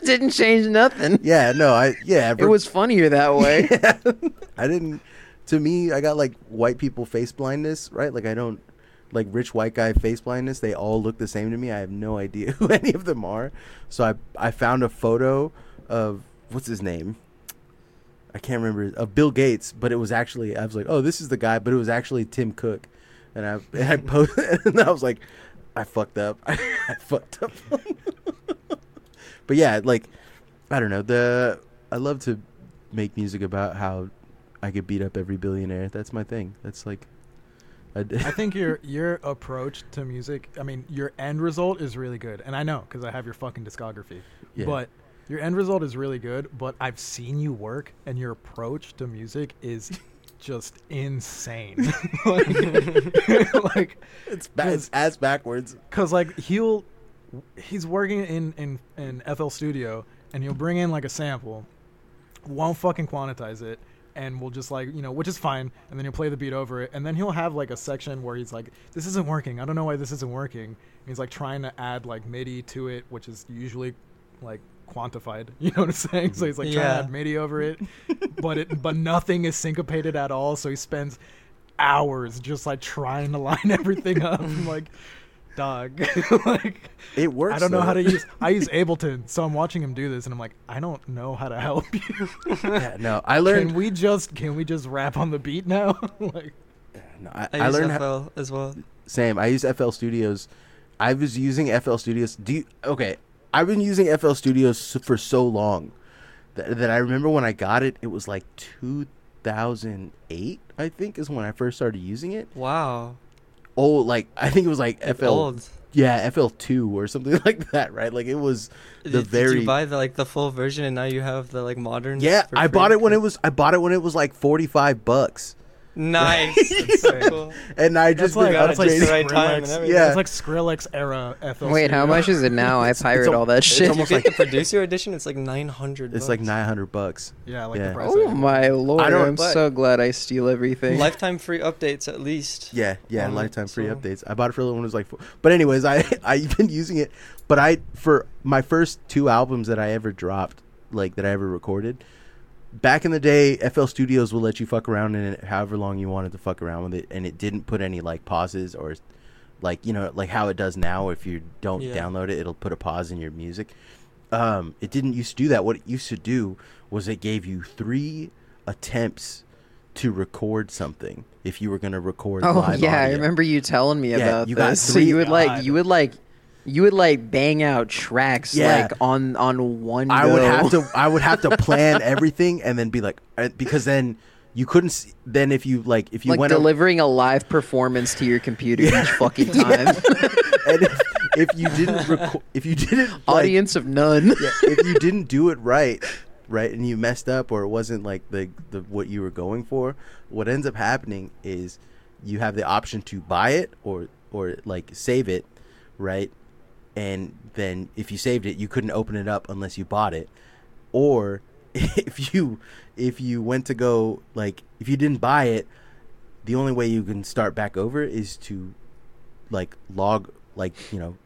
D: Didn't change nothing.
A: yeah, no, I yeah,
D: It was funnier that way.
A: I didn't. To me, I got like white people face blindness, right? Like I don't like rich white guy face blindness. They all look the same to me. I have no idea who any of them are. So I I found a photo of what's his name. I can't remember of Bill Gates, but it was actually I was like, oh, this is the guy, but it was actually Tim Cook, and I and I posted and I was like, I fucked up. I, fucked up. but yeah, like I don't know the I love to make music about how I could beat up every billionaire. That's my thing. That's like I, d-
B: I think your your approach to music, I mean, your end result is really good, and I know because I have your fucking discography.
A: Yeah.
B: But Your end result is really good, but I've seen you work, and your approach to music is just insane. like, like
A: It's, ba- it's ass backwards.
B: Cause like he'll he's working in in in FL Studio and he'll bring in like a sample, won't fucking quantize it, and we'll just like you know which is fine, and then he'll play the beat over it, and then he'll have like a section where he's like, this isn't working, I don't know why this isn't working. And he's like trying to add like MIDI to it, which is usually like quantified. You know what I'm saying? So he's like trying
C: Yeah.
B: to add MIDI over it, but it but nothing is syncopated at all. So he spends hours just like trying to line everything up. I'm like, dog, like
A: It works.
B: I don't know
A: though.
B: how to use. I use Ableton, so I'm watching him do this, and I'm like, I don't know how to help you.
A: Yeah, no, I learned.
B: can we just can we just rap on the beat now? like,
A: no, I,
C: I,
A: I learned
C: FL
A: how,
C: as well.
A: Same. I use FL Studios. I was using FL Studios. Do you, okay? I've been using FL Studios for so long that, that I remember when I got it. It was like 2008. I think is when I first started using it.
C: Wow.
A: Oh, like I think it was like FL.
C: old.
A: Yeah, FL two or something like that. Right? Like it was the
C: did,
A: very.
C: did you buy the like the full version and now you have the like modern?
A: yeah, I bought it when it was. I bought it when it was like 45 bucks,
C: nice. That's so cool.
A: and I just
B: like-
A: been
B: that's like
C: the right time and everything.
A: Yeah.
B: It's like Skrillex era FL.
D: Wait, how much is it now? I
A: It's- it's
D: pirate all that
A: it's
D: shit.
A: almost like-
C: the producer edition, it's like nine hundred.
A: It's like 900 bucks.
B: Yeah, like
A: Yeah.
B: the price.
D: oh
B: of-
D: my lord!
A: don't-
D: I'm so glad I steal everything.
C: Lifetime free updates at least.
A: Yeah, yeah,
C: Um,
A: lifetime free
C: so-
A: updates. I bought it for a little when it was like, four. but anyways, I I've been using it, but I for my first two albums that I ever dropped, like that I ever recorded, back in the day, FL Studios will let you fuck around in it however long you wanted to fuck around with it, and it didn't put any like pauses or like you know like how it does now. If you don't
C: Yeah.
A: download it, it'll put a pause in your music. Um, it didn't used to do that. What it used to do was it gave you three attempts to record something if you were going to record
D: Oh
A: live
D: yeah, I remember you telling me
A: Yeah,
D: about
A: you got
D: this. So you would like you would like you would like bang out tracks
A: Yeah.
D: like on on one.
A: I would
D: go.
A: have to I would have to plan everything and then be like uh, because then you couldn't see, then if you like if you
D: like
A: went
D: delivering a live performance to your computer each fucking time.
A: and if, if you didn't record if you didn't like,
D: Audience of none.
A: yeah, if you didn't do it right right and you messed up or it wasn't like the the what you were going for what ends up happening is you have the option to buy it or or like save it right and then if you saved it you couldn't open it up unless you bought it. Or if you if you went to go like if you didn't buy it the only way you can start back over is to like log like you know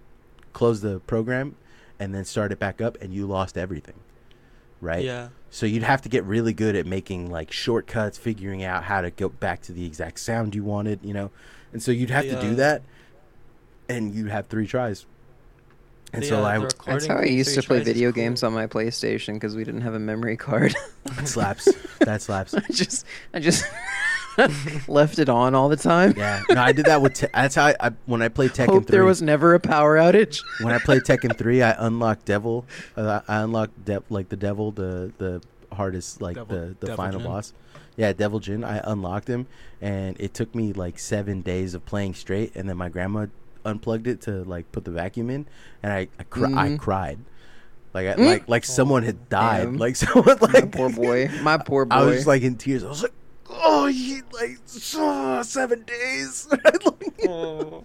A: close the program and then start it back up and you lost everything right?
C: Yeah.
A: so you'd have to get really good at making like shortcuts figuring out how to go back to the exact sound you wanted you know? And so you'd have to do that and you'd have three tries and
C: The,
A: so
C: uh,
A: I
C: the
A: w-
D: That's how I used
C: three
D: to play
C: tries is
D: video
C: cool.
D: games on my PlayStation because we didn't have a memory card.
A: slaps that slaps
D: I just I just left it on all the time.
A: yeah no i did that with te- that's how I, I when i played tekken
D: Hope
A: 3
D: there was never a power outage.
A: when I played Tekken three, I unlocked Devil. Uh, I unlocked de- like the Devil, the the hardest, like
B: Devil-
A: the the
B: Devil
A: final
B: Jin.
A: boss. Yeah, Devil Jin. I unlocked him, and it took me like seven days of playing straight. And then my grandma unplugged it to like put the vacuum in, and I I, cr- I cried, like I,
D: Mm.
A: like like someone had died,
D: Damn.
A: like someone
D: My
A: like
D: poor boy. My poor boy.
A: I was just like in tears. I was like, oh, he like oh, seven days.
C: Oh.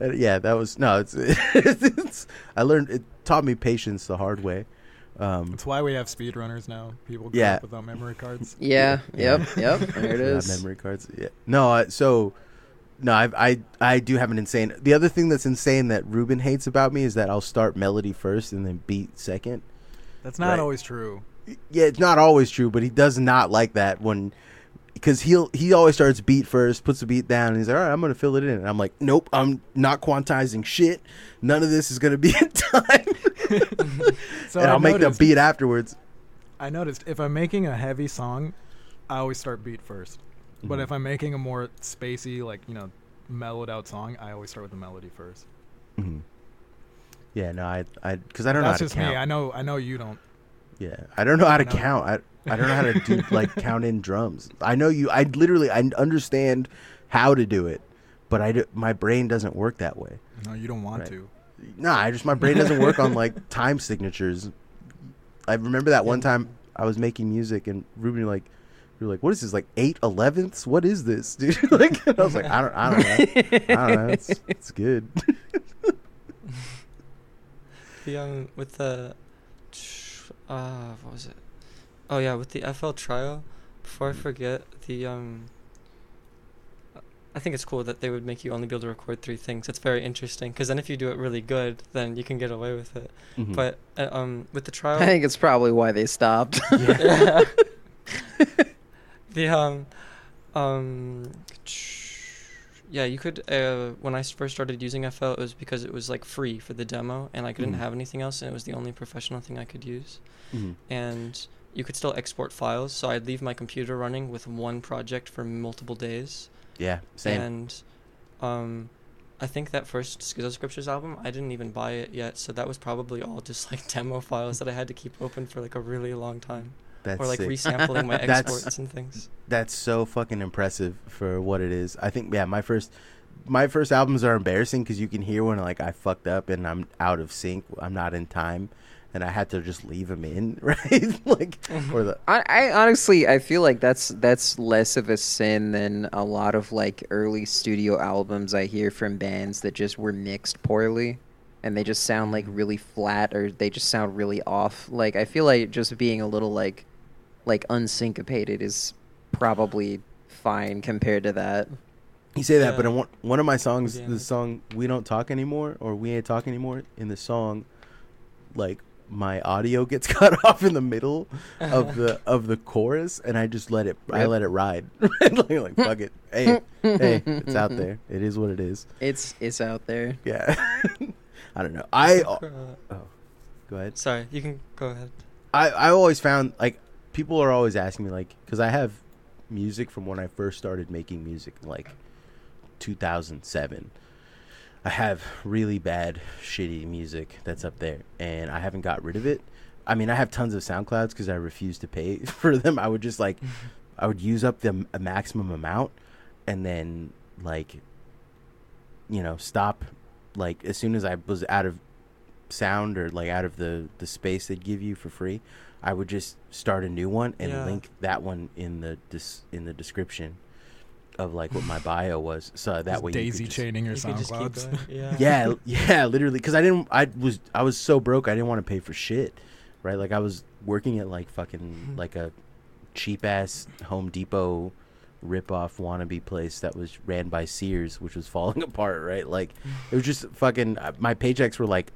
A: Yeah, that was no. It's, it's I learned it taught me patience the hard way. Um,
B: That's why we have speedrunners now. People grow
A: Yeah.
B: up without memory cards.
D: yeah,
A: Yeah.
D: Yep. Yep. There it is.
A: yeah, memory cards. Yeah. No, uh, so no, I, I I do have an insane. The other thing that's insane that Ruben hates about me is that I'll start melody first and then beat second.
B: That's not
A: Right.
B: always true.
A: Yeah, it's not always true, but he does not like that when because he'll he always starts beat first, puts the beat down, and he's like, "All right, I'm gonna fill it in." And I'm like, "Nope, I'm not quantizing shit. None of this is gonna be in time."
B: So
A: and
B: I
A: I'll make the beat afterwards.
B: I noticed if I'm making a heavy song, I always start beat 1st But if I'm making a more spacey, like you know, mellowed out song, I always start with the melody first.
A: Mhm. Yeah, no, I, I, because I don't know
B: That's just me. I know. I know you don't.
A: yeah, I don't know how to
B: No.
A: count. I, I don't know how to do like count in drums. I know you. I literally, I understand how to do it, but I, do, my brain doesn't work that way.
B: No, you don't want
A: Right.
B: to.
A: Nah, I just my brain doesn't work on like time signatures. I remember that one time I was making music and Ruben like, you're like, what is this like eight elevenths? What is this, dude? like, I was like, I don't, I don't know, I don't know. It's, it's good.
C: The um with the uh what was it? Oh yeah, with the FL trial. Before I forget, the um I think it's cool that they would make you only be able to record three things. It's very interesting because then if you do it really good, then you can get away with it.
A: Mhm.
C: But uh, um with the trial,
D: I think it's probably why they stopped.
C: yeah. The um um yeah you could uh when I first started using fl it was because it was like free for the demo and i couldn't
A: Mhm.
C: have anything else and it was the only professional thing i could use
A: Mhm.
C: and you could still export files so i'd leave my computer running with one project for multiple days
A: yeah, same.
C: and um I think that first Schizoscriptures album, I didn't even buy it yet, so that was probably all just like demo files that I had to keep open for like a really long time
A: That's
C: or like
A: sick.
C: resampling my
A: That's-
C: exports and things.
A: That's so fucking impressive for what it is. I think yeah, my first my first albums are embarrassing because you can hear when like I fucked up and I'm out of sync. I'm not in time, and I had to just leave them in, right? like or the
D: I, I honestly I feel like that's that's less of a sin than a lot of like early studio albums I hear from bands that just were mixed poorly and they just sound like mm-hmm. really flat or they just sound really off. Like I feel like just being a little like like unsyncopated is probably fine compared to that.
A: You say that, but in one, one of my songs,
C: Yeah.
A: the song "We Don't Talk Anymore" or "We Ain't Talk Anymore," in the song, like my audio gets cut off in the middle of the of the chorus, and I just let it, I let it ride, like, like fuck it, hey, hey, it's out there, it is what it is,
D: It's it's out there.
A: yeah. I don't know. I
C: Uh,
A: oh, go ahead.
C: sorry, you can go ahead.
A: I I always found like people are always asking me like because I have music from when I first started making music like 2007. I have really bad shitty music that's up there and I haven't got rid of it. I mean, I have tons of SoundClouds because I refuse to pay for them. I would just like I would use up the maximum amount and then like you know stop like as soon as I was out of sound or like out of the the space they'd give you for free I would just start a new one and
C: Yeah.
A: link that one in the dis- in the description of like what my bio was so that
B: Just
A: way you
B: daisy
A: just-
B: chaining your
C: You could just keep
B: SoundClouds.
C: going. Yeah.
A: yeah yeah literally because i didn't i was i was so broke i didn't want to pay for shit right like i was working at like fucking like a cheap ass home depot rip off wannabe place that was ran by sears which was falling apart right like it was just fucking uh, my paychecks were like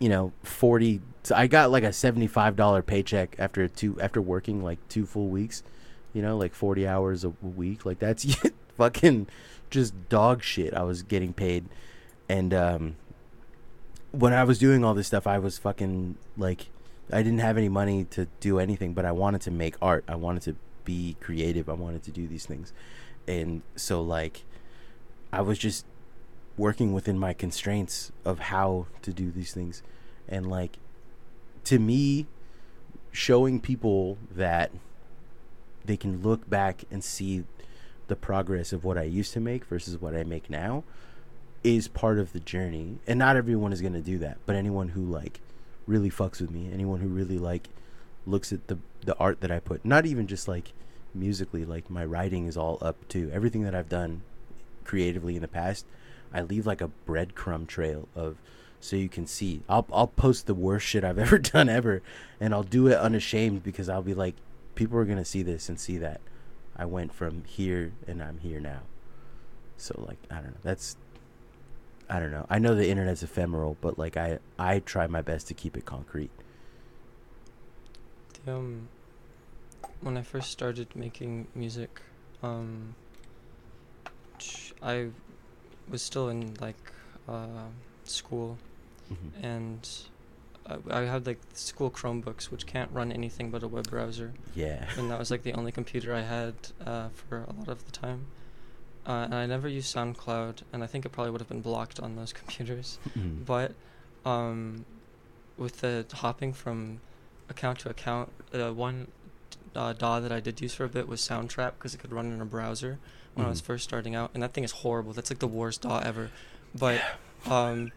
A: you know 40 so i got like a $75 paycheck after two after working like two full weeks you know like 40 hours a week. Like that's fucking just dog shit i was getting paid. And um when i was doing all this stuff i was fucking like i didn't have any money to do anything but i wanted to make art. I wanted to be creative. I wanted to do these things. And so like i was just working within my constraints of how to do these things. And like to me showing people that they can look back and see the progress of what I used to make versus what I make now is part of the journey. And not everyone is going to do that, but anyone who like really fucks with me, anyone who really like looks at the the art that I put, not even just like musically, like my writing is all up too. Everything that I've done creatively in the past, I leave like a breadcrumb trail of so you can see. I'll I'll post the worst shit I've ever done ever and I'll do it unashamed because I'll be like people are to see this and see that I went from here and I'm here now. So like I don't know. That's I don't know. I know the internet's ephemeral, but like I I try my best to keep it concrete.
C: The, um, when I first started making music, um, I was still in like uh, school,
A: Mhm.
C: and I, I had like school Chromebooks, which can't run anything but a web browser,
A: Yeah.
C: and that was like the only computer I had uh, for a lot of the time. Uh, and I never used SoundCloud, and I think it probably would have been blocked on those computers.
A: Mhm.
C: But um, with the hopping from account to account, uh, one uh, DAW that I did use for a bit was Soundtrap because it could run in a browser when I was
A: Mhm.
C: first starting out, and that thing is horrible. That's like the worst DAW ever. But um,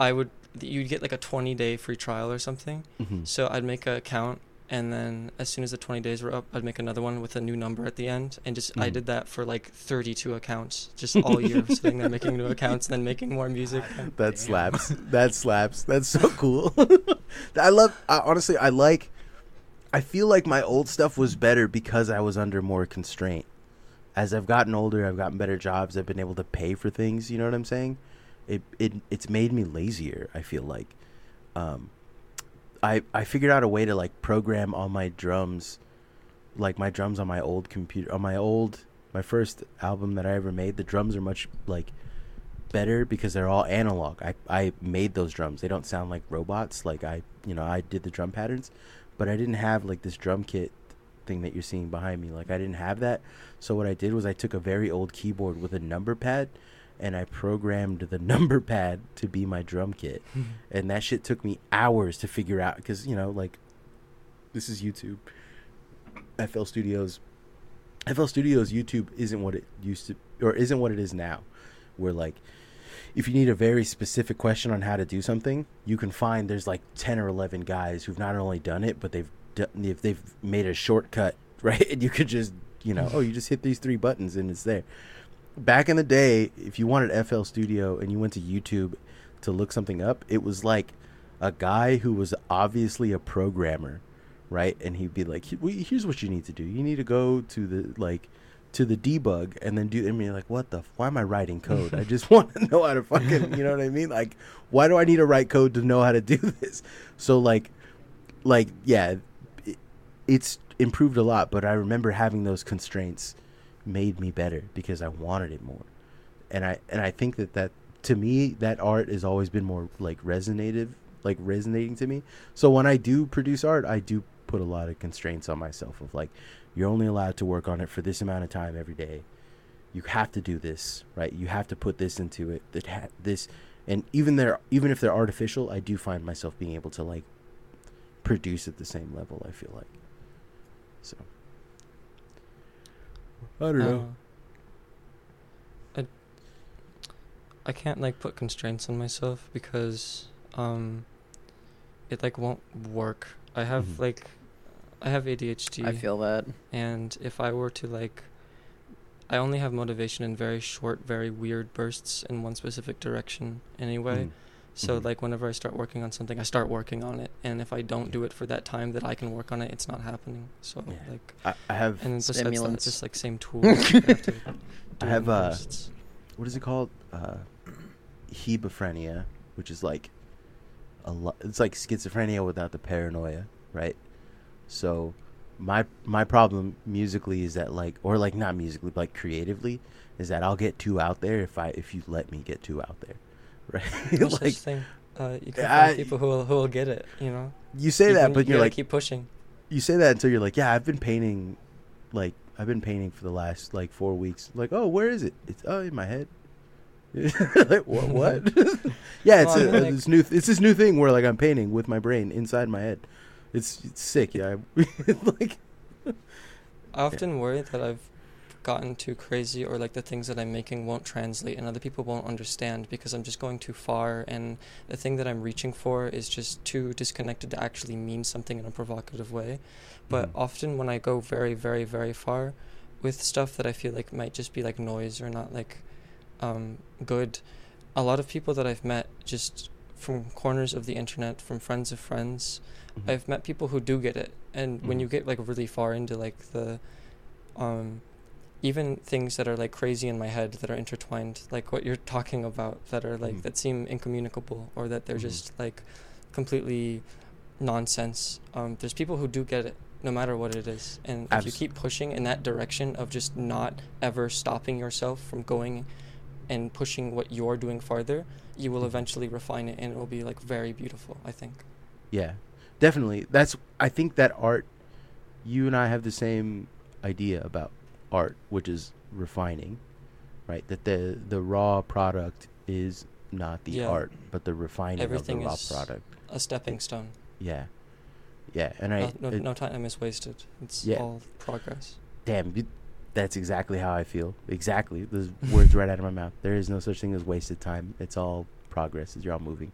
C: I would you'd get like a 20 day free trial or something.
A: Mhm.
C: So I'd make an account, and then as soon as the 20 days were up, I'd make another one with a new number at the end, and just I
A: Mhm.
C: did that for like 32 accounts, just all year, sitting there making new accounts, and then making more music. and-
A: That
B: Damn.
A: slaps. That slaps. That's so cool. I love. I, honestly, I like. I feel like my old stuff was better because I was under more constraint. As I've gotten older, I've gotten better jobs. I've been able to pay for things. You know what I'm saying? It it it's made me lazier. I feel like. Um, I I figured out a way to like program all my drums, like my drums on my old computer on my old my first album that I ever made. The drums are much like better because they're all analog. I I made those drums. They don't sound like robots. Like I, you know, I did the drum patterns, but I didn't have like this drum kit thing that you're seeing behind me. Like I didn't have that. So what I did was I took a very old keyboard with a number pad and I programmed the number pad to be my drum kit. And that shit took me hours to figure out cuz you know, like this is YouTube. FL Studios FL Studios YouTube isn't what it used to or isn't what it is now. Where like if you need a very specific question on how to do something, you can find there's like 10 or 11 guys who've not only done it, but they've done, if they've made a shortcut, right? And you could just, you know, oh, you just hit these three buttons and it's there. Back in the day, if you wanted FL Studio and you went to YouTube to look something up, it was like a guy who was obviously a programmer, right? And he'd be like, "Here's what you need to do. You need to go to the like to the debug and then do." And you're like, "What the? Why am I writing code? I just want to know how to fucking, you know what I mean? Like, why do I need to write code to know how to do this?" So like, like yeah, it, it's improved a lot. But I remember having those constraints made me better because I wanted it more, and I and I think that that to me that art has always been more like resonative like resonating to me. So when i do produce art i do put a lot of constraints on myself of like you're only allowed to work on it for this amount of time every day. You have to do this right? You have to put this into it that ha- this and even there even if they're artificial i do find myself being able to like produce at the same level i feel like. So i don't know
C: Uh, I, I can't like put constraints on myself because um it like won't work. I have
A: Mhm.
C: like I have ADHD
D: I feel that.
C: and if I were to like I only have motivation in very short, very weird bursts in one specific direction anyway.
A: Mm.
C: So
A: Mhm.
C: like whenever I start working on something, I start working on it, and if I don't do it for that time that I can work on it, it's not happening. So
A: Yeah.
C: like,
A: I, I have
C: and besides that,
D: Stimulants.
C: it's just like same tool. you have to
A: I have, uh,
C: bursts.
A: what is it called? Uh, hebephrenia, which is like a lot. It's like schizophrenia without the paranoia, right? So my my problem musically is that like, or like not musically, but like creatively, is that I'll get too out there if I if you let me get too out there, right? Like
C: thing. Uh, you can
A: I-
C: find people who will who will get it. You know.
A: you say
C: You
A: that,
C: can-
A: but
C: you
A: you're like
C: keep pushing.
A: you say that until you're like, yeah, I've been painting, like I've been painting for the last like four weeks. Like, oh, where is it? It's oh in my head. like what? What? yeah, it's
C: Well,
A: a,
C: like-
A: this new. It's this new thing where like I'm painting with my brain inside my head. It's, it's sick. Yeah, I, like
C: I often worry that I've gotten too crazy or like the things that I'm making won't translate and other people won't understand because I'm just going too far and the thing that I'm reaching for is just too disconnected to actually mean something in a provocative way. But
A: Mhm.
C: often when I go very, very, very far with stuff that I feel like might just be like noise or not like um, good, a lot of people that I've met just from corners of the internet, from friends of friends,
A: Mhm.
C: I've met people who do get it, and when you get like really far into like the, um, even things that are like crazy in my head that are intertwined, like what you're talking about, that are like
A: Mhm.
C: that seem incommunicable or that they're
A: Mhm.
C: just like completely nonsense. Um, there's people who do get it, no matter what it is, and if you keep pushing in that direction of just not ever stopping yourself from going and pushing what you're doing farther, you will
A: Mhm.
C: eventually refine it, and it will be like very beautiful. I think.
A: Yeah, definitely. That's I think that art. You and I have the same idea about art, which is refining, right? That the the raw product is not the
C: Yeah.
A: art, but the refining
C: Everything
A: of the raw
C: is
A: product.
C: a stepping stone.
A: Yeah, yeah, and I
C: no, no,
A: it-
C: no time is wasted. It's
A: Yeah.
C: all progress.
A: damn, you, that's exactly how I feel. Exactly, those words right out of my mouth. There is no such thing as wasted time. It's all progress. As You're all moving.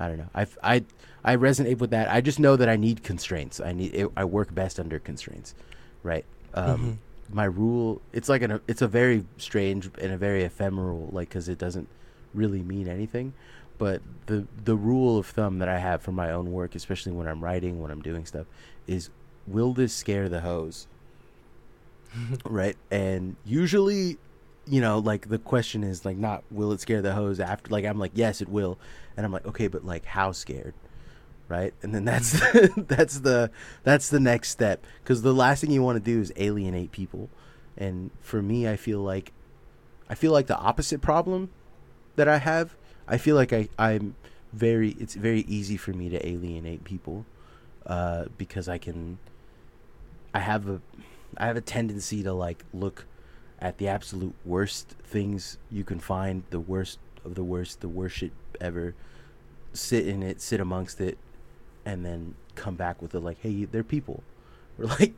A: I don't know. I I I resonate with that. I just know that I need constraints. I need it, I work best under constraints, right? Um,
C: Mhm.
A: My rule. It's like an. It's a very strange and a very ephemeral, like because it doesn't really mean anything. But the the rule of thumb that I have for my own work, especially when I'm writing, when I'm doing stuff, is will this scare the hoes? right? And usually, you know, like the question is like not will it scare the hoes after like I'm like yes it will, and I'm like okay but like how scared, right? And then that's that's the that's the next step because the last thing you want to do is alienate people, and for me I feel like I feel like the opposite problem that I have I feel like I I'm very it's very easy for me to alienate people uh, because I can I have a I have a tendency to like look at the absolute worst things you can find, the worst of the worst, the worst shit ever. Sit in it, sit amongst it, and then come back with it like, hey, they're people. Or like,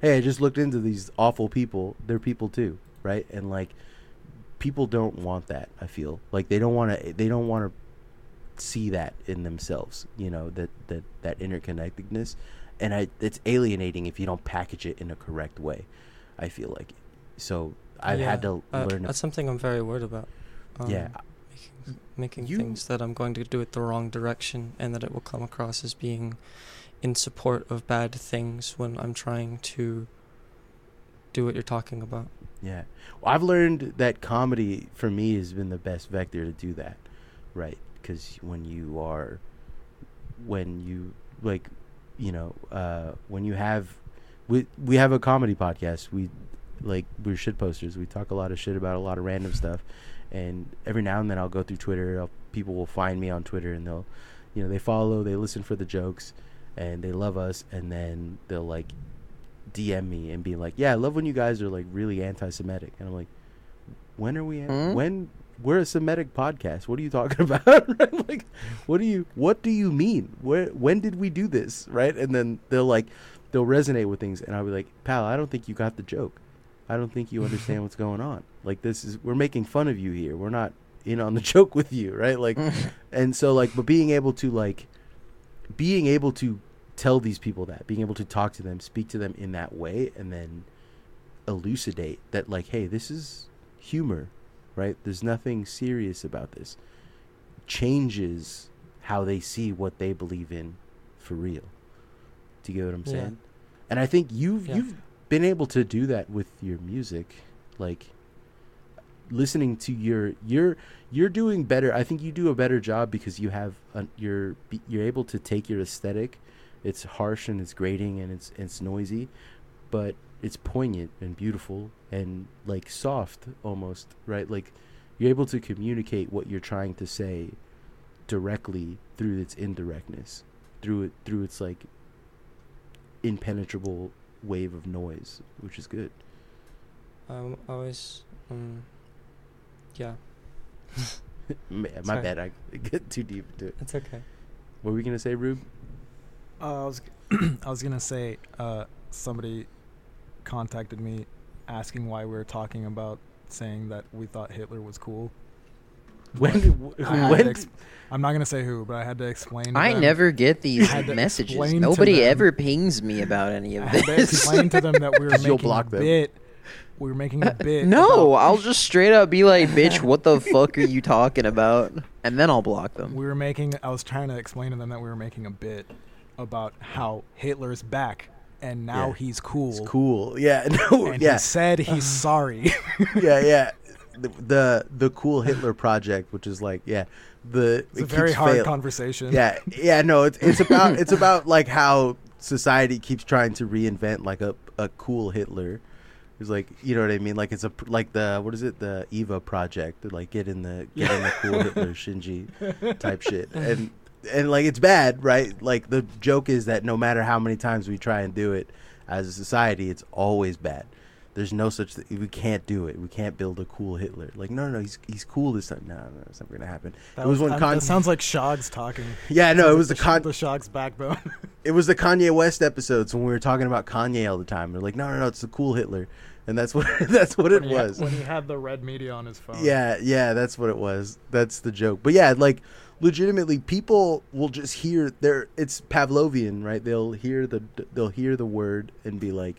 A: hey, I just looked into these awful people. They're people too, right? And like, people don't want that. I feel like they don't want to. They don't want to see that in themselves. You know that that that interconnectedness, and I it's alienating if you don't package it in a correct way. I feel like so. I've had to
C: uh,
A: learn.
C: That's something I'm very worried about. Um,
A: yeah,
C: making,
A: You-
C: things that I'm going to do it the wrong direction, and that it will come across as being in support of bad things when I'm trying to do what you're talking about.
A: Yeah. Well, I've learned that comedy for me has been the best vector to do that, right? Because when you are, when you like, you know, uh, when you have, we we have a comedy podcast. We like we're shit posters. We talk a lot of shit about a lot of random stuff, and every now and then I'll go through Twitter. I'll, people will find me on Twitter and they'll, you know, they follow, they listen for the jokes, and they love us, and then they'll like DM me and be like, "Yeah, I love when you guys are like really anti-Semitic," and I'm like, "When are we? An-
D: Hmm?
A: When we're a Semitic podcast? What are you talking about? right? Like, what do you what do you mean? Where when did we do this? Right? And then they'll like they'll resonate with things, and I'll be like, "Pal, I don't think you got the joke. I don't think you understand what's going on. Like, this is we're making fun of you here. We're not in on the joke with you, right? Like, and so like, but being able to like being able to tell these people that, being able to talk to them, speak to them in that way, and then elucidate that, like, hey, this is humor, right? There's nothing serious about this. Changes how they see what they believe in for real. Do you get what I'm
C: Yeah.
A: saying? And I think you've
C: Yeah.
A: you've been able to do that with your music, like listening to your you're you're doing better. I think you do a better job because you have an, you're you're able to take your aesthetic. It's harsh and it's grating and it's it's noisy, but it's poignant and beautiful and like soft almost, right? Like you're able to communicate what you're trying to say directly through its indirectness, through it through its like impenetrable wave of noise, which is good.
C: Um, I always, um, yeah,
A: My
C: Sorry.
A: bad, I get too deep into it.
C: it's okay.
A: What were we gonna say, Rube?
B: Uh, I was, I was gonna say, uh, somebody contacted me asking why we were talking about saying that we thought Hitler was cool.
A: When
B: But
A: when
B: ex- I'm not gonna say who, but I had to explain. To
D: I
B: them-
D: never get these messages. Nobody ever pings me about any of
B: I had to
D: this.
B: explain to them that we were
A: 'Cause you'll
B: making
A: block
B: a
A: them.
B: bit. We were making a uh, bit.
D: no,
B: about-
D: I'll just straight up be like, "Bitch, what the fuck are you talking about?" And then I'll block them.
B: We were making. I was trying to explain to them that we were making a bit about how Hitler's back and now
A: Yeah.
B: he's cool.
A: it's cool, yeah, no,
B: And
A: yeah,
B: he said he's sorry.
A: yeah, yeah. The, the the cool Hitler project, which is like, yeah, the
B: It's a very hard
A: fail-
B: conversation.
A: Yeah, yeah, no, it's it's about it's about like how society keeps trying to reinvent like a a cool Hitler. It's like you know what I mean, like it's a like the what is it the Eva project, like get in the get in the cool Hitler Shinji type shit, and and like it's bad, right? Like the joke is that no matter how many times we try and do it as a society, it's always bad. There's no such thing. We can't do it. We can't build a cool Hitler. Like, no, no, no he's he's cool this time. No, no, it's never gonna happen.
B: That
A: it was when
B: that,
A: Con-
B: that sounds like Shoggs talking.
A: yeah, no, it
B: like
A: was the
B: Sh-
A: con.
B: the Shoggs backbone.
A: It was the Kanye West episodes when we were talking about Kanye all the time. They're like, no, no, no, it's the cool Hitler, and that's what that's what it
B: when he had-
A: was.
B: when he had the red media on his phone.
A: Yeah, yeah, that's what it was. That's the joke. But yeah, like legitimately people will just hear their it's Pavlovian, right? They'll hear the they'll hear the word and be like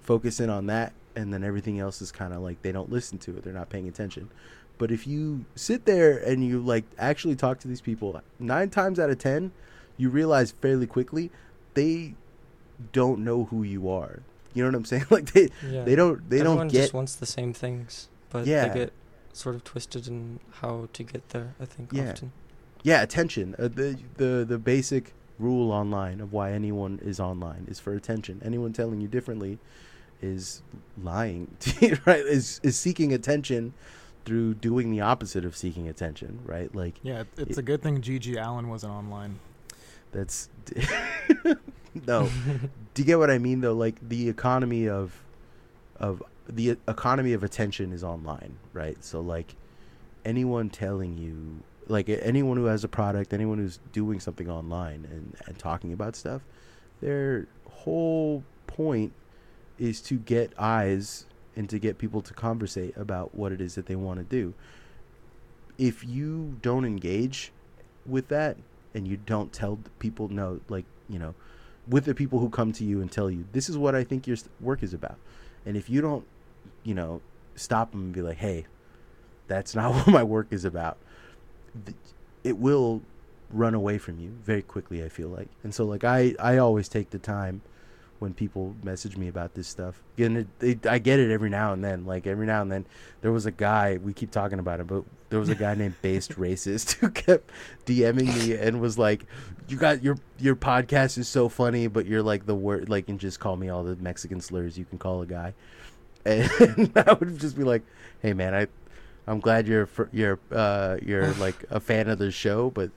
A: focus in on that and then everything else is kind of like they don't listen to it. They're not paying attention. But if you sit there and you like actually talk to these people, 9 times out of 10, you realize fairly quickly they don't know who you are. You know what I'm saying? Like they
C: Yeah.
A: they don't they
C: Everyone
A: don't get
C: just wants the same things, but
A: Yeah.
C: they get sort of twisted in how to get there. I think
A: Yeah.
C: often.
A: Yeah, attention. Uh, the the the basic rule online of why anyone is online is for attention. Anyone telling you differently is lying, to you, right? Is is seeking attention through doing the opposite of seeking attention, right? Like
B: Yeah, it's
A: It-
B: a good thing GG Allin wasn't online.
A: that's no. Do you get what I mean though? Like the economy of of the economy of attention is online, right? So like anyone telling you like anyone who has a product, anyone who's doing something online and, and talking about stuff, their whole point is to get eyes and to get people to conversate about what it is that they want to do. If you don't engage with that and you don't tell people no like, you know, with the people who come to you and tell you this is what I think your work is about. And if you don't, you know, stop them and be like, "Hey, that's not what my work is about." It will run away from you very quickly, I feel like. And so like I I always take the time when people message me about this stuff. And it, it, I get it every now and then. Like every now and then, there was a guy we keep talking about him, but there was a guy named Based Racist who kept DMing me and was like, "You got your your podcast is so funny, but you're like the word like and just call me all the Mexican slurs you can call a guy." And I would just be like, "Hey man, I I'm glad you're you're uh you're like a fan of the show, but."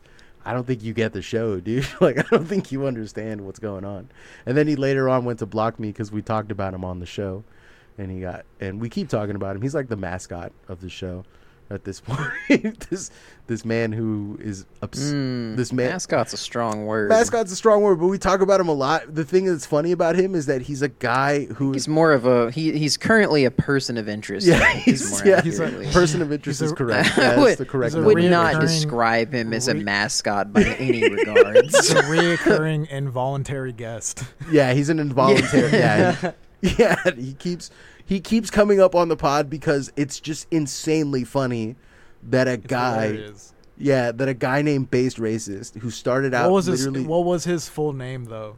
A: I don't think you get the show, dude. like, I don't think you understand what's going on. And then he later on went to block me because we talked about him on the show, and he got and we keep talking about him. He's like the mascot of the show at this point. this this man who is ups-
D: Mm,
A: this man
D: mascot's a strong word.
A: mascot's a strong word, but we talk about him a lot. The thing that's funny about him is that he's a guy who
D: He's more of a he. He's currently a person of interest.
A: yeah,
D: I think
A: he's,
D: more
A: yeah,
D: accurately.
A: person of interest is correct.
D: I
A: that's
D: would-
A: the correct
D: would not describe him as a mascot by any
B: It's
D: regards.
B: a reoccurring involuntary guest.
A: Yeah, he's an involuntary. yeah, he- yeah, he keeps he keeps coming up on the pod because it's just insanely funny that a
B: It's
A: guy,
B: hilarious.
A: yeah, that a guy named Based Racist who started out
B: What was his What was his full name though?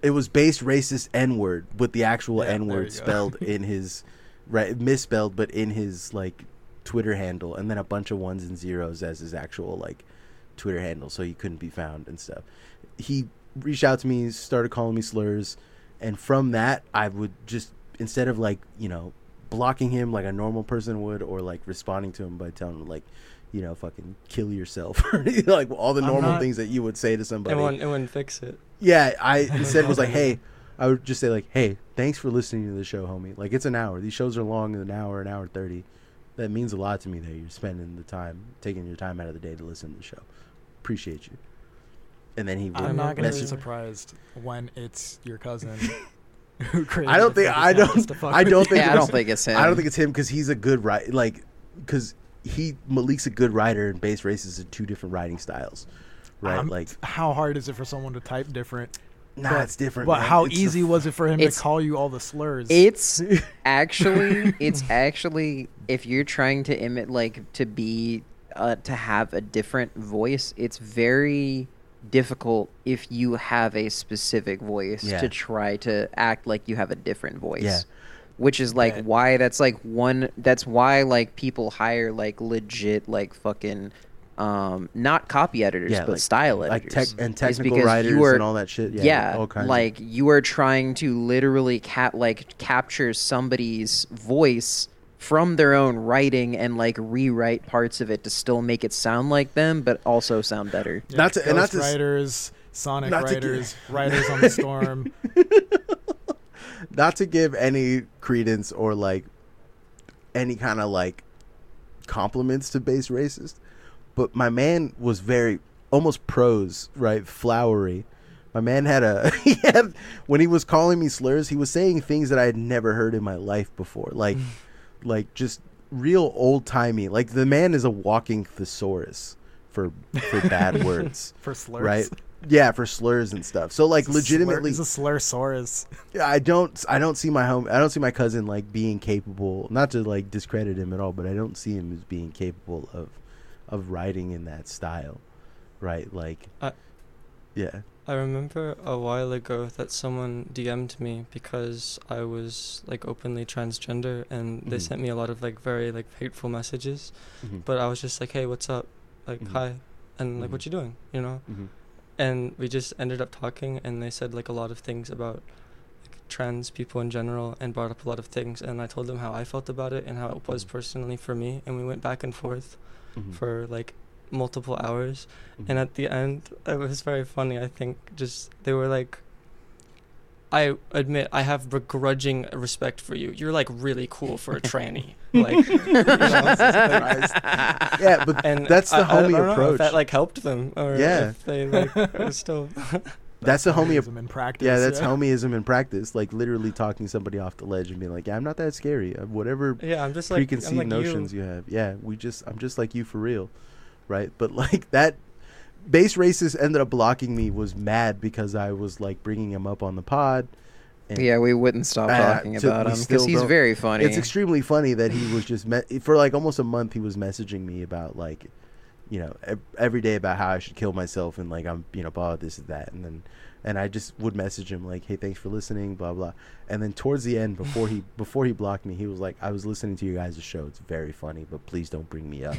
A: it was Based Racist N word with the actual
B: Yeah,
A: n word spelled in his right misspelled, but in his like Twitter handle, and then a bunch of ones and zeros as his actual like Twitter handle, so he couldn't be found and stuff. He reached out to me, started calling me slurs, and from that, I would just instead of like you know blocking him like a normal person would, or like responding to him by telling him like you know fucking kill yourself, or like all the normal
B: not-
A: things that you would say to somebody.
C: It won't. It wouldn't fix it.
A: Yeah, I instead was like, hey, I would just say like, hey, thanks for listening to the show, homie. Like it's an hour. These shows are long, an hour, an hour thirty. That means a lot to me that you're spending the time, taking your time out of the day to listen to the show. Appreciate you. And then he would
B: I'm not gonna be surprised when it's your cousin who created.
A: I don't think I don't
B: just to fuck
A: I don't think
D: yeah, I don't think it's him.
A: I don't think it's him because he's a good writer. Like because he Malik's a good writer and Based Racist are two different writing styles, right?
B: Um,
A: like
B: how hard is it for someone to type different?
A: nah,
B: but-
A: it's different.
B: But
A: man.
B: how
A: It's the
B: easy was it for him to call you all the slurs?
D: It's actually, it's actually, if you're trying to emit, like, to be, uh, to have a different voice, it's very difficult if you have a specific voice
A: Yeah.
D: to try to act like you have a different voice.
A: Yeah.
D: Which is like
B: Yeah.
D: why that's like one that's why like people hire like legit like fucking um not copy editors
A: Yeah,
D: but
A: like-
D: style
A: like
D: editors.
A: tech and technical writers
D: you are-
A: and all that shit. Yeah,
D: yeah,
A: all kinds of-
D: like you are trying to literally cap like capture somebody's voice from their own writing and like rewrite parts of it to still make it sound like them but also sound better.
B: Yeah,
A: not to- and not to
B: writers, Sonic
A: not to
B: writers, writers on the storm.
A: not to give any credence or like any kind of like compliments to base racist, but my man was very almost prose, right? Flowery. My man had a he had when he was calling me slurs, he was saying things that I had never heard in my life before. Like like just real old timey. Like the man is a walking thesaurus for for bad words.
B: for slurs.
A: Right? Yeah, for slurs and stuff. So like
B: slur-
A: legitimately
B: he's a slursaurus.
A: yeah, I don't I don't see my home I don't see my cousin like being capable not to like discredit him at all, but I don't see him as being capable of of writing in that style. Right? Like
C: I-
A: Yeah.
C: I remember a while ago that someone DM'd me because I was like openly transgender and they
A: Mhm.
C: sent me a lot of like very like hateful messages.
A: Mhm.
C: But I was just like, "Hey, what's up?" Like,
A: Mhm.
C: "Hi." And like. "What you doing?" You know?
A: Mhm.
C: And we just ended up talking and they said like a lot of things about like trans people in general and brought up a lot of things and I told them how I felt about it and how it was
A: Mhm.
C: personally for me and we went back and forth for like multiple hours
A: Mhm.
C: and at the end it was very funny i think just they were like i admit i have begrudging respect for you you're like really cool for a tranny like you know,
A: yeah, but
C: and
A: that's the
C: I- I
A: homie
C: don't know if
A: approach.
C: that like helped them or
A: Yeah.
C: if they like were still
A: that's the homie
B: Homieism in practice.
A: Yeah, that's homieism in practice. Like literally talking somebody off the ledge and being like, "Yeah, I'm not that scary. Uh, Whatever
C: yeah i'm just like
A: preconceived
C: like
A: notions
C: you.
A: you. have. Yeah, we just I'm just like you for real, right? But like that base racist ended up blocking me was mad because I was like bringing him up on the pod. and
D: Yeah, we wouldn't stop talking
A: so
D: about him because he's very funny.
A: It's extremely funny that he was just me- for like almost a month. He was messaging me about like, you know, every day about how I should kill myself and like I'm you know blah this and that and then and I just would message him like, hey, thanks for listening, blah blah. And then towards the end, before he before he blocked me, he was like, I was listening to you guys' show. It's very funny, but please don't bring me up.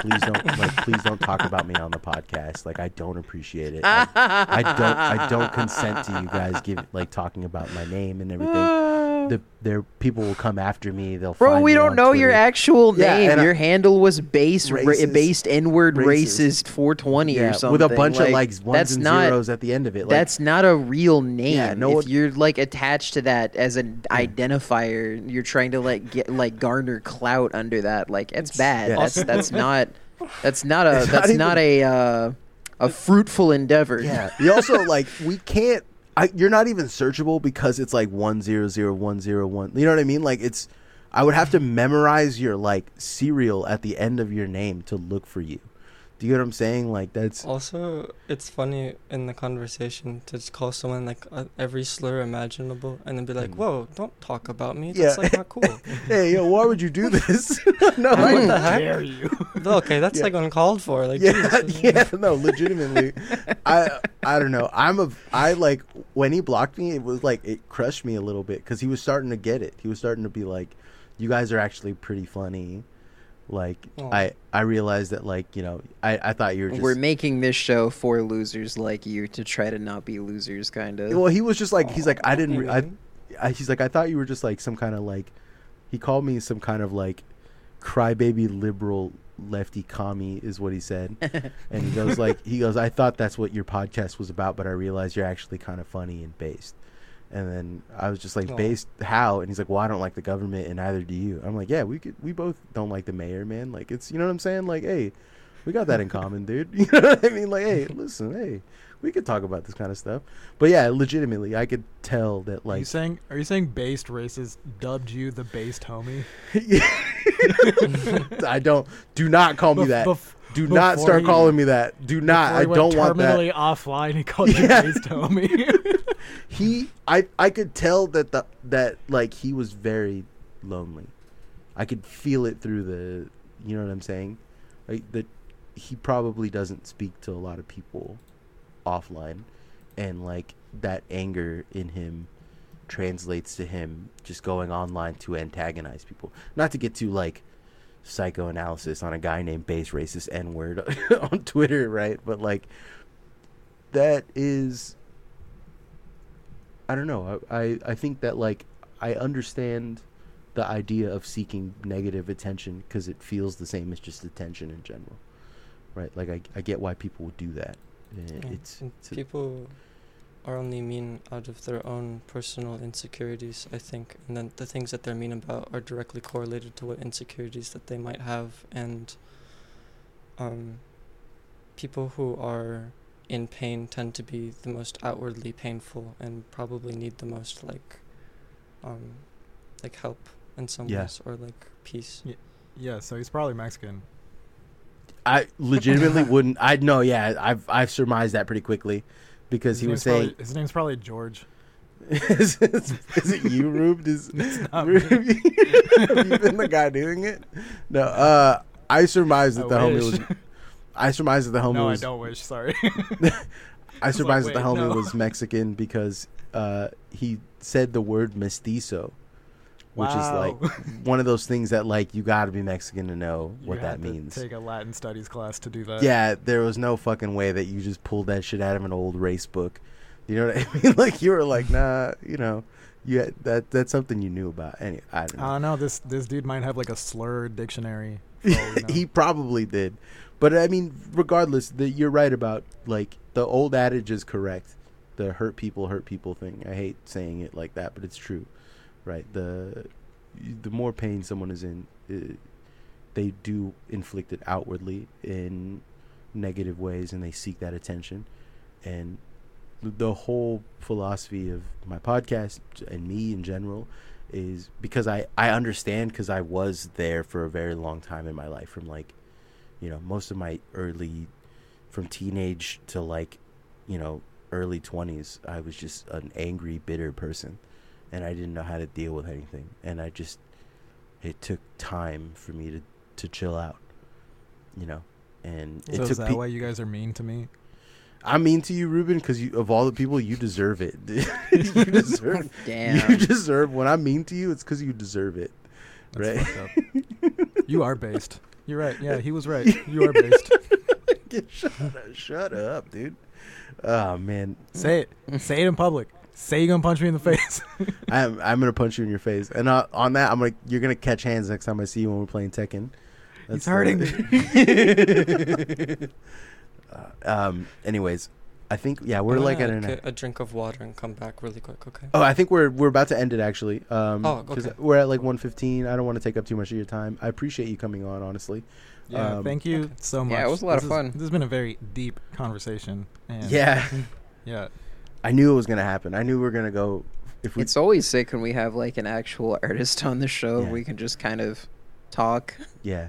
A: Please don't like please don't talk about me on the podcast. Like I don't appreciate it. I, I don't I don't consent to you guys give like talking about my name and everything. The their people will come after me. They'll
D: Bro, we don't
A: on
D: know your
A: Twitter.
D: actual
A: Yeah,
D: name.
A: I-
D: your handle was base ra- based N word
A: Racist.
D: racist 420
A: yeah,
D: or something
A: with a bunch of
D: Like,
A: like ones
D: that's
A: and
D: not
A: zeros at the end of it. Like,
D: that's not a real name.
A: Yeah, no
D: if
A: one-
D: you're like attached to that as an identifier, you're trying to like get like garner clout under that. Like it's bad.
A: Yeah.
D: That's that's not that's not a
A: It's not
D: that's not, a uh, a fruitful endeavor.
A: Yeah. You also like we can't. I, you're not even searchable because it's like one zero zero one zero one. You know what I mean? Like it's. I would have to memorize your like serial at the end of your name to look for you. Do you get what I'm saying? Like that's.
C: also it's funny in the conversation to just call someone like uh, every slur imaginable and then be like
A: Mm.
C: whoa don't talk about me
A: Yeah.
C: like not cool
A: Hey, yo, why would you do this? no,
C: What the heck?
B: dare you?
C: okay that's
A: Yeah.
C: like uncalled for like
A: yeah,
C: Jesus.
A: yeah, no, legitimately. I I don't know. I'm a I like when he blocked me, it was like it crushed me a little bit because he was starting to get it. He was starting to be like, "You guys are actually pretty funny." Like
C: Aw.
A: I I realized that like you know I I thought you were just
D: We're making this show for losers like you to try to not be losers, kind of.
A: well he was just like he's like I oh, didn't re- I. I he's like I thought you were just like some kind of like he called me some kind of like crybaby liberal lefty commie is what he said and he goes like he goes i thought that's what your podcast was about but i realized you're actually kind of funny and based and then i was just like
C: Aw.
A: based how and he's like well i don't like the government and neither do you. I'm like yeah we could we both don't like the mayor man. Like it's you know what i'm saying? Like hey we got that in common dude. You know what i mean? Like hey listen hey we could talk about this kind of stuff. But yeah legitimately i could tell that like.
B: are you saying are you saying based racist dubbed you the based homie?
A: i don't. Do not call me
B: Bef-
A: that.
B: bef-
A: do not
B: before
A: start
B: he-
A: calling me that do not i don't want that
B: terminally offline. He called
A: Yeah.
B: you homie.
A: he i i could tell that the that like he was very lonely i could feel it through the you know what i'm saying like that he probably doesn't speak to a lot of people offline and like that anger in him translates to him just going online to antagonize people not to get too like psychoanalysis on a guy named base racist n word on twitter right but like that is I don't know. I, I, I think that like I understand the idea of seeking negative attention because it feels the same as just attention in general, right? Like I, I get why people would do that. It's, it's
C: people are only mean out of their own personal insecurities, I think, and then the things that they're mean about are directly correlated to what insecurities that they might have, and um, people who are in pain tend to be the most outwardly painful and probably need the most like, um, like help in some
A: Yeah.
C: ways or like peace.
B: Yeah, so he's probably Mexican.
A: I legitimately wouldn't. I know. Yeah, I've I've surmised that pretty quickly because
B: His
A: he would
B: name's
A: say,
B: probably, his name's probably George.
A: is, is, is it you, Rube? Is, Rube,
B: me.
A: have you been the guy doing it? No. Uh, I surmise that
B: I
A: the homie was. I surmise that the homie
B: no,
A: was.
B: I don't wish. Sorry.
A: I
B: was
A: surmised
B: like,
A: that the homie
B: no.
A: was Mexican because uh, he said the word mestizo, which is like one of those things that like you got to be Mexican to know
B: You
A: what that means.
B: Take a Latin studies class to do that.
A: Yeah, there was no fucking way that you just pulled that shit out of an old race book. You know what I mean? Like you were like, nah, you know, you had, that that's something you knew about. Anyway, I don't know.
B: I don't know. This this dude might have like a slur dictionary. know.
A: he probably did, but I mean, regardless, the, you're right about like the old adage is correct. The hurt people hurt people thing. I hate saying it like that, but it's true, right? The the more pain someone is in, uh, they do inflict it outwardly in negative ways, and they seek that attention. And the whole philosophy of my podcast and me in general is because I I understand because I was there for a very long time in my life from like you know most of my early from teenage to like you know early 20s I was just an angry bitter person and I didn't know how to deal with anything and I just it took time for me to to chill out you know and
B: so
A: it
B: is
A: took
B: that
A: pe-
B: why you guys are mean to me?
A: I'm mean to you, Ruben, because you of all the people, you deserve it. you deserve.
D: Damn.
A: You deserve. When I'm mean to you, it's because you deserve it.
B: That's
A: Right.
B: up. you are based. You're right. Yeah, he was right. You are based.
A: shut, up, shut up, dude. Oh man,
B: Say it. Say it in public. Say you're gonna punch me in the face.
A: I'm I'm gonna punch you in your face, and uh, on that, I'm gonna you're gonna catch hands next time I see you when we're playing Tekken.
B: He's
A: uh,
B: hurting
A: me. uh, um. Anyways, I think yeah, we're
C: I'm
A: like at
C: gonna
A: an.
C: get a drink of water and come back really quick, okay?
A: Oh, I think we're we're about to end it actually. Um,
C: Oh,
A: 'cause
C: okay.
A: We're at like 115. I don't want to take up too much of your time. I appreciate you coming on, honestly.
B: yeah.
A: Um,
B: thank you
C: okay.
B: so much.
D: Yeah, it was a lot
B: This
D: of
B: is-
D: fun.
B: This has been a very deep conversation. And
A: Yeah,
B: Yeah.
A: I knew it was gonna happen. I knew we were gonna go. If we
D: It's always sick when we have like an actual artist on the show.
A: Yeah.
D: We can just kind of talk.
A: yeah,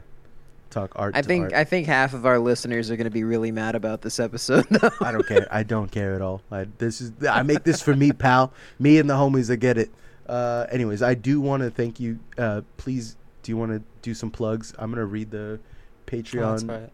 A: talk art.
D: I
A: to
D: think
A: art.
D: I think half of our listeners are going to be really mad about this episode. Though.
A: I don't care. I don't care at all. I, this is I make this for me, pal. Me and the homies that get it. Uh, anyways, I do want to thank you. Uh, please, do you want to do some plugs? I'm gonna read the
C: Oh,
A: Patreon.
C: that's alright.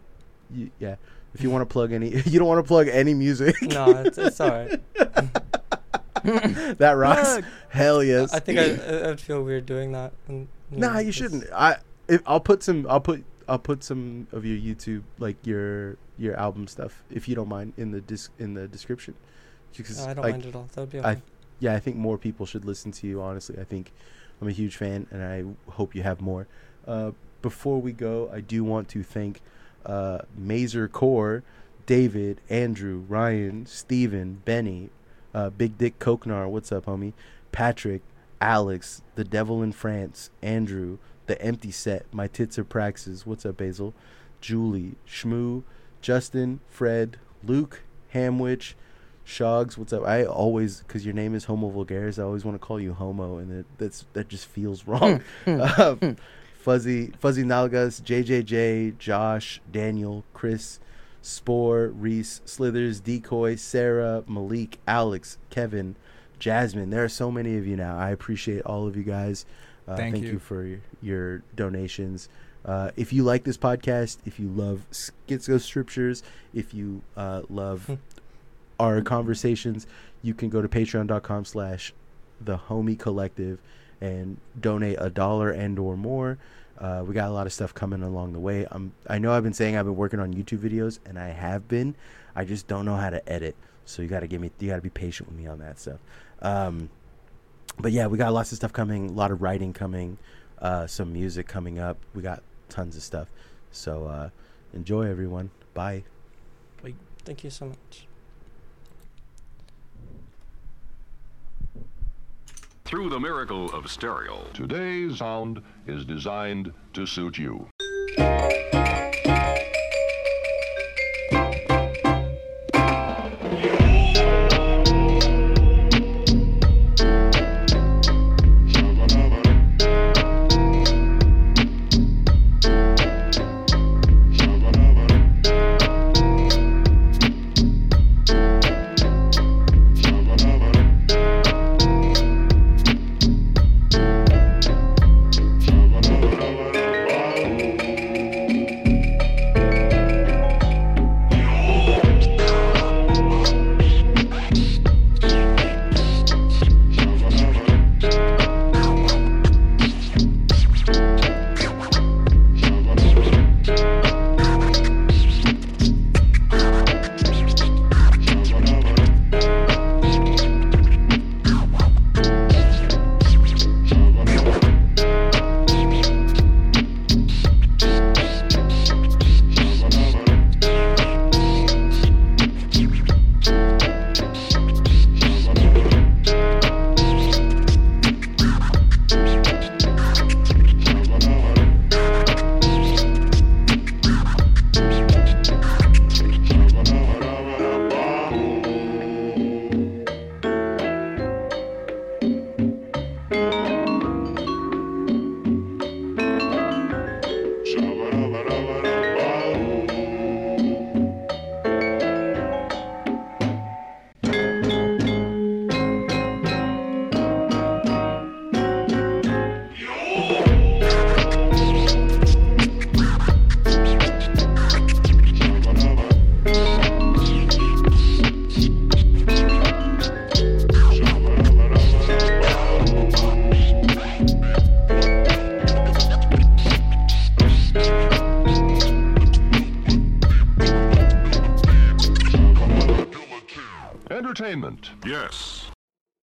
A: Y- yeah, if you want to plug any, you don't want to plug any music.
C: No, it's, it's alright.
A: that rocks. Hell yes.
C: I think I, I'd feel weird doing that. And,
A: Nah,
C: know,
A: you shouldn't. I if, I'll put some. I'll put. I'll put some of your YouTube, like your your album stuff, if you don't mind, in the dis in the description. Because,
C: I don't
A: like,
C: mind at all. That would be
A: I- yeah, I think more people should listen to you. Honestly, I think I'm a huge fan, and I hope you have more. Uh, before we go, I do want to thank uh, Mazer Core, David, Andrew, Ryan, Steven, Benny, uh, Big Dick Koknar. What's up, homie? Patrick, Alex, The Devil in France, Andrew, The Empty Set, My Tits Are Praxis. What's up, Basil? Julie, Shmoo, Justin, Fred, Luke, Hamwich, Shogs, what's up? I always, because your name is Homo Vulgaris, I always want to call you Homo, and it, that's that just feels wrong. uh, Fuzzy, Fuzzy Nalgas, JJJ, Josh, Daniel, Chris, Spore, Reese, Slithers, Decoy, Sarah, Malik, Alex, Kevin, Jasmine. There are so many of you now. I appreciate all of you guys. Uh,
B: Thank
A: thank
B: you.
A: you for your, donations. Uh, if you like this podcast, if you love Schizoscriptures, if you uh, love our conversations, you can go to patreon.com slash the homie collective and donate a dollar and or more. Uh, we got a lot of stuff coming along the way. I'm, I know I've been saying I've been working on YouTube videos, and I have been. I just don't know how to edit, so you got to give me, you got to be patient with me on that stuff. Um, but yeah, we got lots of stuff coming, a lot of writing coming, uh, some music coming up. We got tons of stuff. So uh, enjoy, everyone. Bye.
C: Wait, Thank you so much.
E: Through the miracle of stereo,
F: Today's sound is designed to suit you.